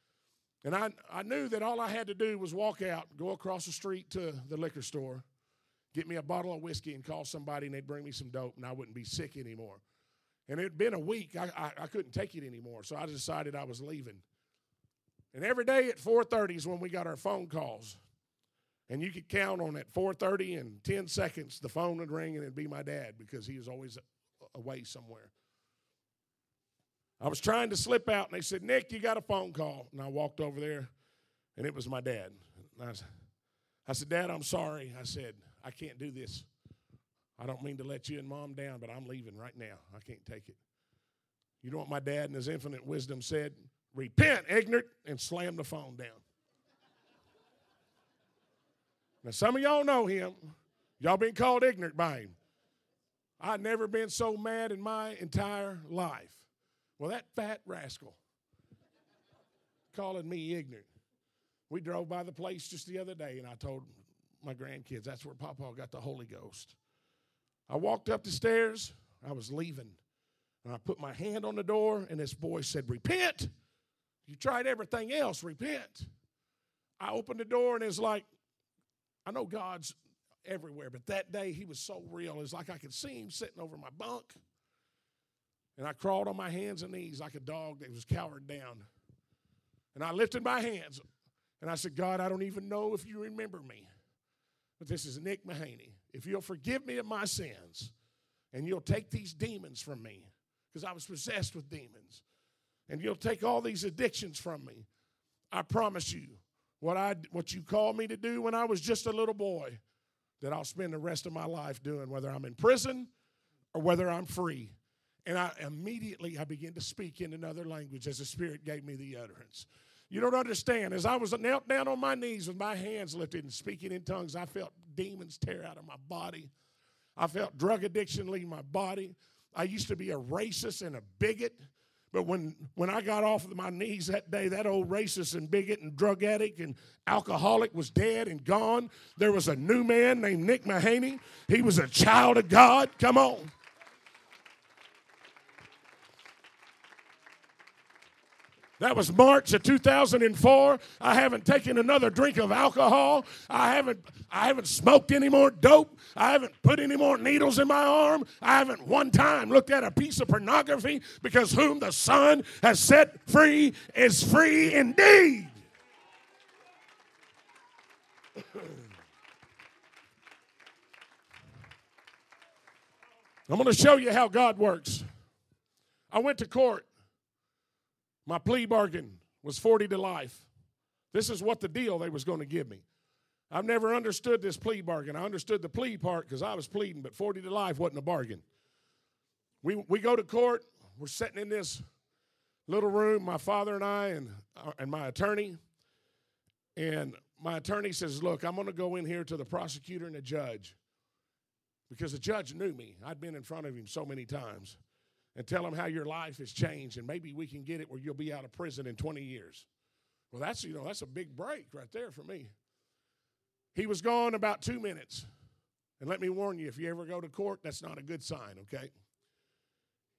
And I, I knew that all I had to do was walk out, go across the street to the liquor store, get me a bottle of whiskey, and call somebody, and they'd bring me some dope, and I wouldn't be sick anymore. And it had been a week. I, I, I couldn't take it anymore, so I decided I was leaving. And every day at 4.30 is when we got our phone calls. And you could count on at 4.30 and 10 seconds, the phone would ring, and it'd be my dad because he was always away somewhere. I was trying to slip out, and they said, Nick, you got a phone call. And I walked over there, and it was my dad. I, I said, Dad, I'm sorry. I said, I can't do this. I don't mean to let you and mom down, but I'm leaving right now. I can't take it. You know what my dad in his infinite wisdom said? Repent, ignorant, and slam the phone down. Now, some of y'all know him. Y'all been called ignorant by him. I've never been so mad in my entire life. Well, that fat rascal calling me ignorant. We drove by the place just the other day, and I told my grandkids that's where Papa got the Holy Ghost. I walked up the stairs, I was leaving, and I put my hand on the door, and this boy said, Repent. You tried everything else, repent. I opened the door, and it's like, I know God's everywhere, but that day he was so real. It's like I could see him sitting over my bunk. And I crawled on my hands and knees like a dog that was cowered down. And I lifted my hands and I said, God, I don't even know if you remember me. But this is Nick Mahaney. If you'll forgive me of my sins and you'll take these demons from me, because I was possessed with demons, and you'll take all these addictions from me, I promise you, what, I, what you called me to do when I was just a little boy, that I'll spend the rest of my life doing, whether I'm in prison or whether I'm free. And I immediately I began to speak in another language as the Spirit gave me the utterance. You don't understand. As I was knelt down on my knees with my hands lifted and speaking in tongues, I felt demons tear out of my body. I felt drug addiction leave my body. I used to be a racist and a bigot. But when, when I got off of my knees that day, that old racist and bigot and drug addict and alcoholic was dead and gone. There was a new man named Nick Mahaney. He was a child of God. Come on. That was March of 2004. I haven't taken another drink of alcohol. I haven't I haven't smoked any more dope. I haven't put any more needles in my arm. I haven't one time looked at a piece of pornography because whom the Son has set free is free indeed. I'm going to show you how God works. I went to court my plea bargain was 40 to life. This is what the deal they was going to give me. I've never understood this plea bargain. I understood the plea part because I was pleading, but 40 to life wasn't a bargain. We, we go to court. We're sitting in this little room, my father and I, and, uh, and my attorney. And my attorney says, Look, I'm going to go in here to the prosecutor and the judge because the judge knew me. I'd been in front of him so many times and tell them how your life has changed and maybe we can get it where you'll be out of prison in 20 years. Well, that's, you know, that's a big break right there for me. He was gone about two minutes. And let me warn you, if you ever go to court, that's not a good sign, okay?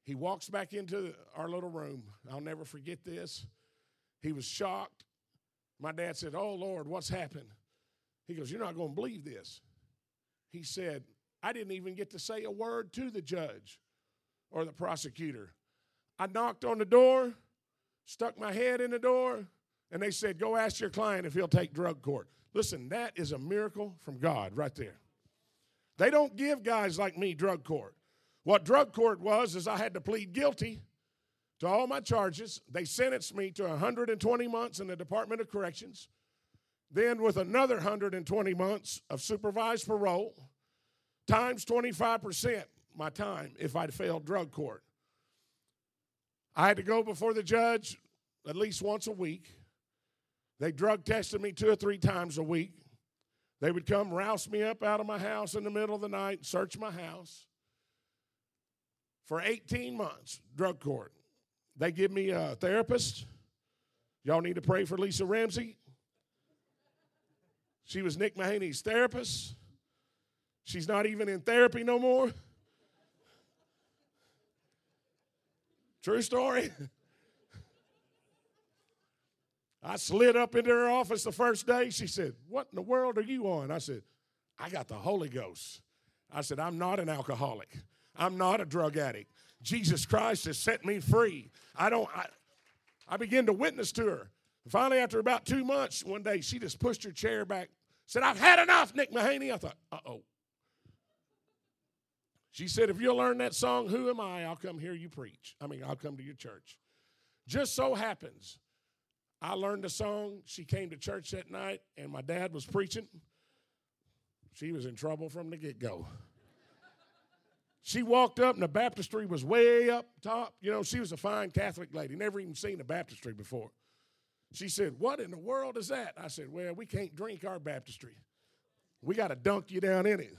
He walks back into our little room. I'll never forget this. He was shocked. My dad said, Oh, Lord, what's happened? He goes, You're not going to believe this. He said, I didn't even get to say a word to the judge or the prosecutor. I knocked on the door, stuck my head in the door, and they said, Go ask your client if he'll take drug court. Listen, that is a miracle from God right there. They don't give guys like me drug court. What drug court was is I had to plead guilty to all my charges. They sentenced me to 120 months in the Department of Corrections, then with another 120 months of supervised parole, times 25% my time if I'd failed drug court. I had to go before the judge at least once a week. They drug tested me two or three times a week. They would come rouse me up out of my house in the middle of the night, search my house. For 18 months, drug court. They give me a therapist. Y'all need to pray for Lisa Ramsey. She was Nick Mahaney's therapist. She's not even in therapy no more. True story. I slid up into her office the first day. She said, What in the world are you on? I said, I got the Holy Ghost. I said, I'm not an alcoholic. I'm not a drug addict. Jesus Christ has set me free. I don't, I, I began to witness to her. finally, after about two months, one day she just pushed her chair back, said, I've had enough, Nick Mahaney. I thought, uh oh. She said, If you'll learn that song, Who Am I? I'll come hear you preach. I mean, I'll come to your church. Just so happens, I learned the song. She came to church that night, and my dad was preaching. She was in trouble from the get go. She walked up, and the baptistry was way up top. You know, she was a fine Catholic lady, never even seen a baptistry before. She said, What in the world is that? I said, Well, we can't drink our baptistry. We got to dunk you down in it.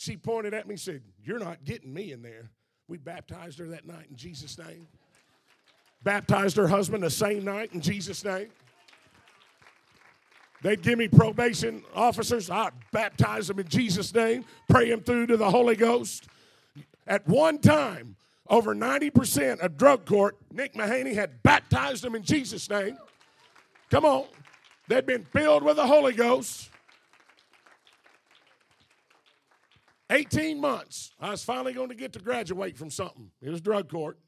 She pointed at me and said, You're not getting me in there. We baptized her that night in Jesus' name. Baptized her husband the same night in Jesus' name. They'd give me probation officers. I baptize them in Jesus' name, pray them through to the Holy Ghost. At one time, over 90% of drug court, Nick Mahaney had baptized them in Jesus' name. Come on. They'd been filled with the Holy Ghost. 18 months, I was finally going to get to graduate from something. It was drug court.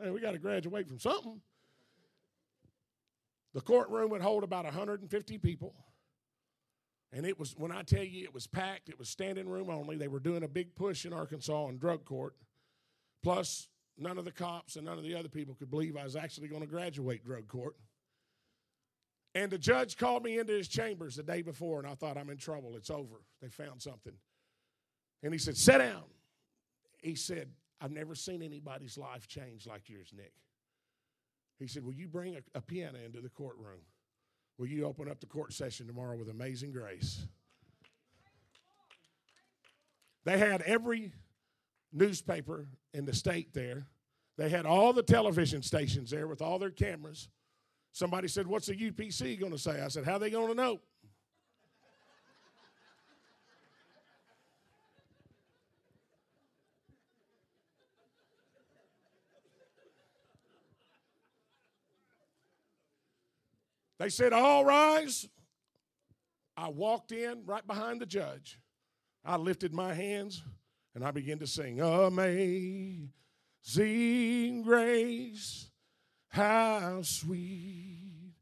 Hey, we got to graduate from something. The courtroom would hold about 150 people. And it was, when I tell you it was packed, it was standing room only. They were doing a big push in Arkansas on drug court. Plus, none of the cops and none of the other people could believe I was actually going to graduate drug court. And the judge called me into his chambers the day before, and I thought, I'm in trouble. It's over. They found something. And he said, Sit down. He said, I've never seen anybody's life change like yours, Nick. He said, Will you bring a, a piano into the courtroom? Will you open up the court session tomorrow with amazing grace? They had every newspaper in the state there. They had all the television stations there with all their cameras. Somebody said, What's the UPC going to say? I said, How are they going to know? They said, All rise. I walked in right behind the judge. I lifted my hands and I began to sing, Amazing grace, how sweet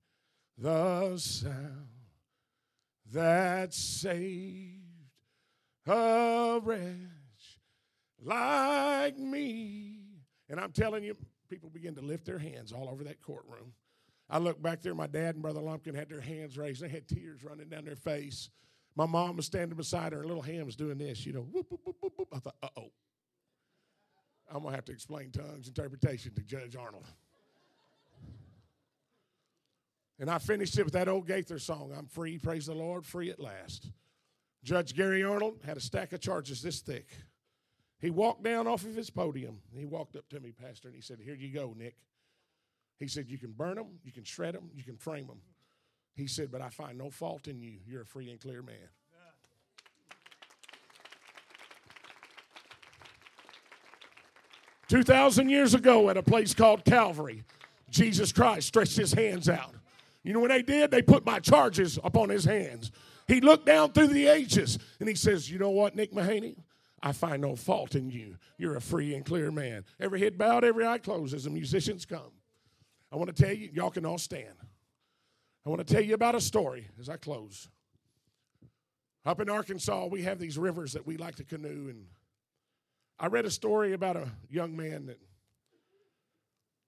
the sound that saved a wretch like me. And I'm telling you, people begin to lift their hands all over that courtroom. I look back there, my dad and Brother Lumpkin had their hands raised. They had tears running down their face. My mom was standing beside her, her little hand was doing this, you know, whoop, whoop, whoop, whoop. I thought, uh oh. I'm going to have to explain tongues interpretation to Judge Arnold. And I finished it with that old Gaither song I'm free, praise the Lord, free at last. Judge Gary Arnold had a stack of charges this thick. He walked down off of his podium. He walked up to me, Pastor, and he said, Here you go, Nick. He said, You can burn them, you can shred them, you can frame them. He said, But I find no fault in you. You're a free and clear man. 2,000 years ago at a place called Calvary, Jesus Christ stretched his hands out. You know what they did? They put my charges upon his hands. He looked down through the ages and he says, You know what, Nick Mahaney? I find no fault in you. You're a free and clear man. Every head bowed, every eye closed as the musicians come. I want to tell you, y'all can all stand. I want to tell you about a story as I close. Up in Arkansas, we have these rivers that we like to canoe and I read a story about a young man that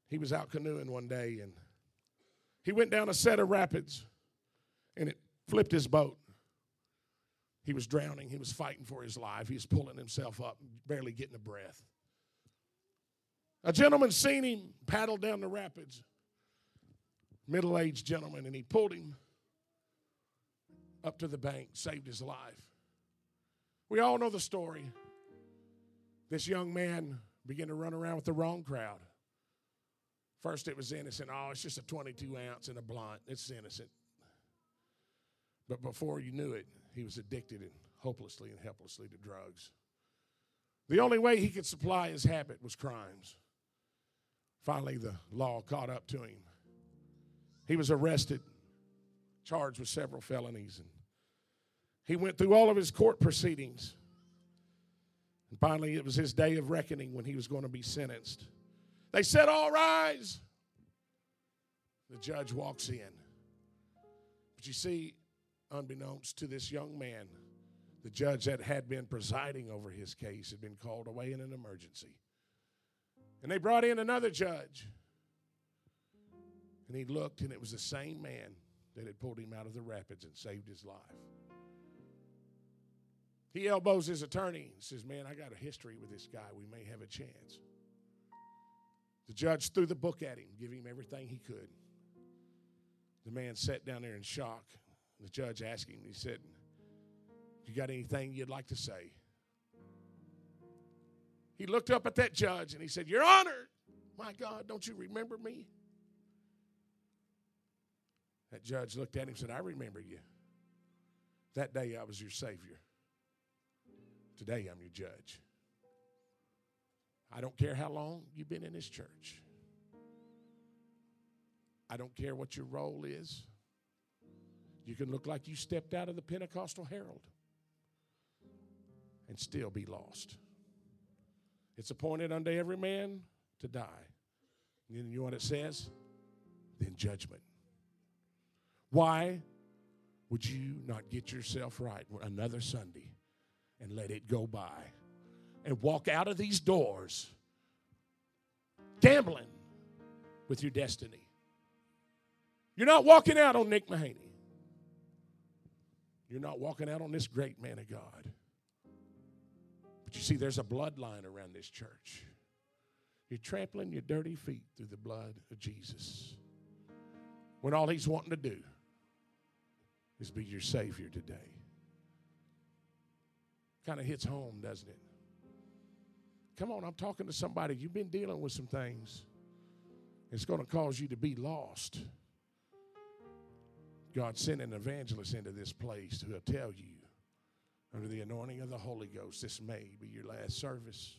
he was out canoeing one day and he went down a set of rapids and it flipped his boat. He was drowning. He was fighting for his life. He was pulling himself up, barely getting a breath. A gentleman seen him paddle down the rapids, middle aged gentleman, and he pulled him up to the bank, saved his life. We all know the story this young man began to run around with the wrong crowd. First, it was innocent. Oh, it's just a 22 ounce and a blunt. It's innocent. But before you knew it, he was addicted and hopelessly and helplessly to drugs. The only way he could supply his habit was crimes. Finally, the law caught up to him. He was arrested, charged with several felonies, and he went through all of his court proceedings. And finally, it was his day of reckoning when he was going to be sentenced. They said, All rise. The judge walks in. But you see, unbeknownst to this young man, the judge that had been presiding over his case had been called away in an emergency. And they brought in another judge. And he looked, and it was the same man that had pulled him out of the rapids and saved his life. He elbows his attorney and says, Man, I got a history with this guy. We may have a chance. The judge threw the book at him, giving him everything he could. The man sat down there in shock. The judge asked him, he said, You got anything you'd like to say? He looked up at that judge and he said, Your Honor, My God, don't you remember me? That judge looked at him and said, I remember you. That day I was your Savior. Today I'm your judge. I don't care how long you've been in this church. I don't care what your role is. You can look like you stepped out of the Pentecostal Herald and still be lost. It's appointed unto every man to die. And you know what it says? Then judgment. Why would you not get yourself right another Sunday and let it go by and walk out of these doors gambling with your destiny? You're not walking out on Nick Mahaney. You're not walking out on this great man of God. But you see, there's a bloodline around this church. You're trampling your dirty feet through the blood of Jesus. When all he's wanting to do is be your Savior today. Kind of hits home, doesn't it? Come on, I'm talking to somebody. You've been dealing with some things. It's going to cause you to be lost. God sent an evangelist into this place who will tell you, under the anointing of the Holy Ghost, this may be your last service.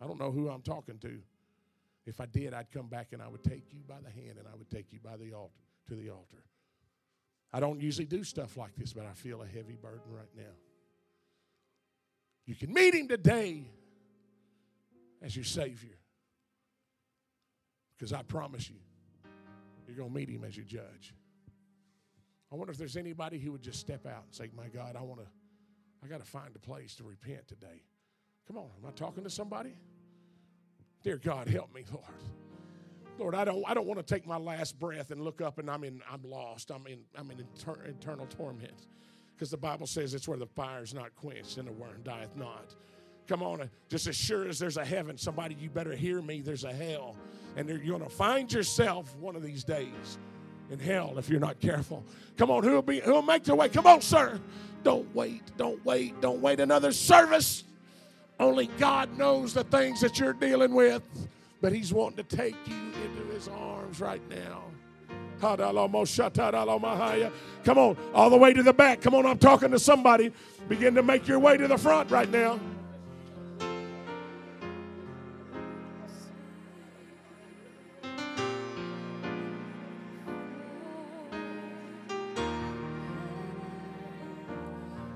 I don't know who I'm talking to. If I did, I'd come back and I would take you by the hand and I would take you by the altar to the altar. I don't usually do stuff like this, but I feel a heavy burden right now. You can meet him today as your Savior. Because I promise you, you're going to meet him as your judge. I wonder if there's anybody who would just step out and say, My God, I want to, I got to find a place to repent today. Come on, am I talking to somebody? Dear God, help me, Lord. Lord, I don't, I don't want to take my last breath and look up and I'm in, I'm lost. I'm in, I'm in inter- eternal torment. Because the Bible says it's where the fire is not quenched and the worm dieth not. Come on, just as sure as there's a heaven, somebody, you better hear me, there's a hell. And you're going to find yourself one of these days in hell if you're not careful. Come on, who'll be who'll make their way? Come on, sir. Don't wait, don't wait, don't wait another service. Only God knows the things that you're dealing with, but He's wanting to take you into His arms right now. Come on, all the way to the back. Come on, I'm talking to somebody. Begin to make your way to the front right now.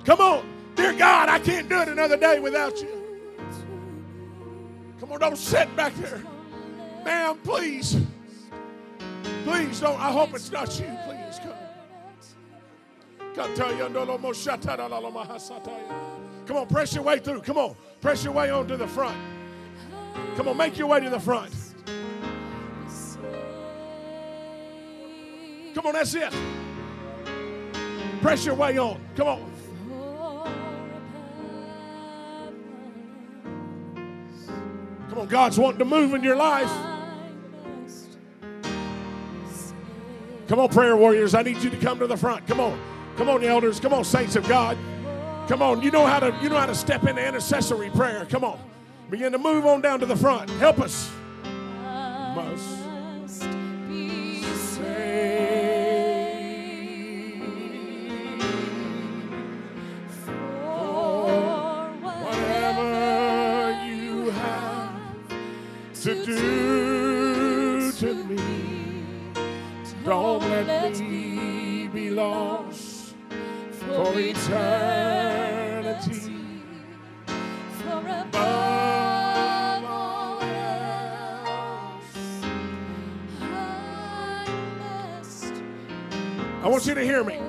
Come on. Dear God, I can't do it another day without you. Come on, don't sit back there. Ma'am, please. Please don't. I hope it's not you. Please come. Come on, press your way through. Come on, press your way on to the front. Come on, make your way to the front. Come on, that's it. Press your way on. Come on. Come on, God's wanting to move in your life. Come on, prayer warriors. I need you to come to the front. Come on. Come on, elders. Come on, saints of God. Come on. You know how to you know how to step into intercessory prayer. Come on. Begin to move on down to the front. Help us. Must for eternity. Above all else, I want you to hear me.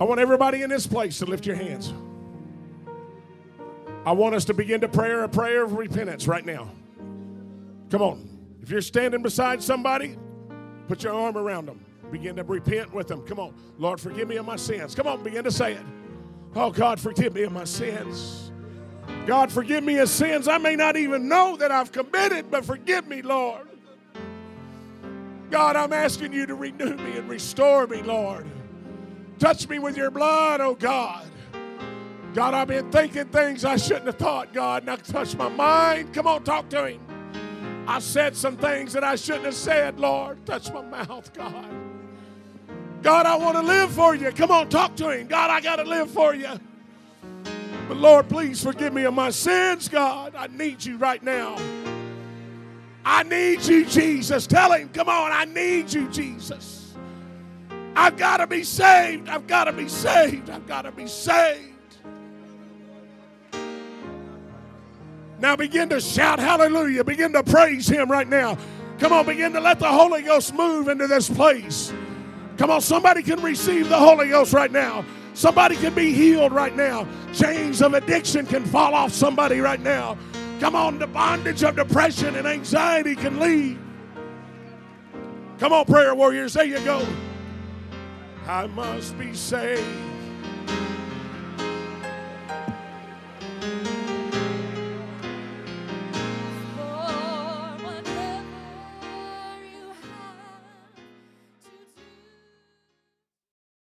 I want everybody in this place to lift your hands. I want us to begin to pray a prayer of repentance right now. Come on. If you're standing beside somebody, put your arm around them. Begin to repent with them. Come on. Lord, forgive me of my sins. Come on, begin to say it. Oh, God, forgive me of my sins. God, forgive me of sins I may not even know that I've committed, but forgive me, Lord. God, I'm asking you to renew me and restore me, Lord. Touch me with your blood, oh God. God, I've been thinking things I shouldn't have thought, God. Now touch my mind. Come on, talk to Him. I said some things that I shouldn't have said, Lord. Touch my mouth, God. God, I want to live for you. Come on, talk to Him. God, I got to live for you. But Lord, please forgive me of my sins, God. I need you right now. I need you, Jesus. Tell Him, come on, I need you, Jesus. I've got to be saved. I've got to be saved. I've got to be saved. Now begin to shout hallelujah. Begin to praise Him right now. Come on, begin to let the Holy Ghost move into this place. Come on, somebody can receive the Holy Ghost right now. Somebody can be healed right now. Chains of addiction can fall off somebody right now. Come on, the bondage of depression and anxiety can leave. Come on, prayer warriors, there you go. I must be saved.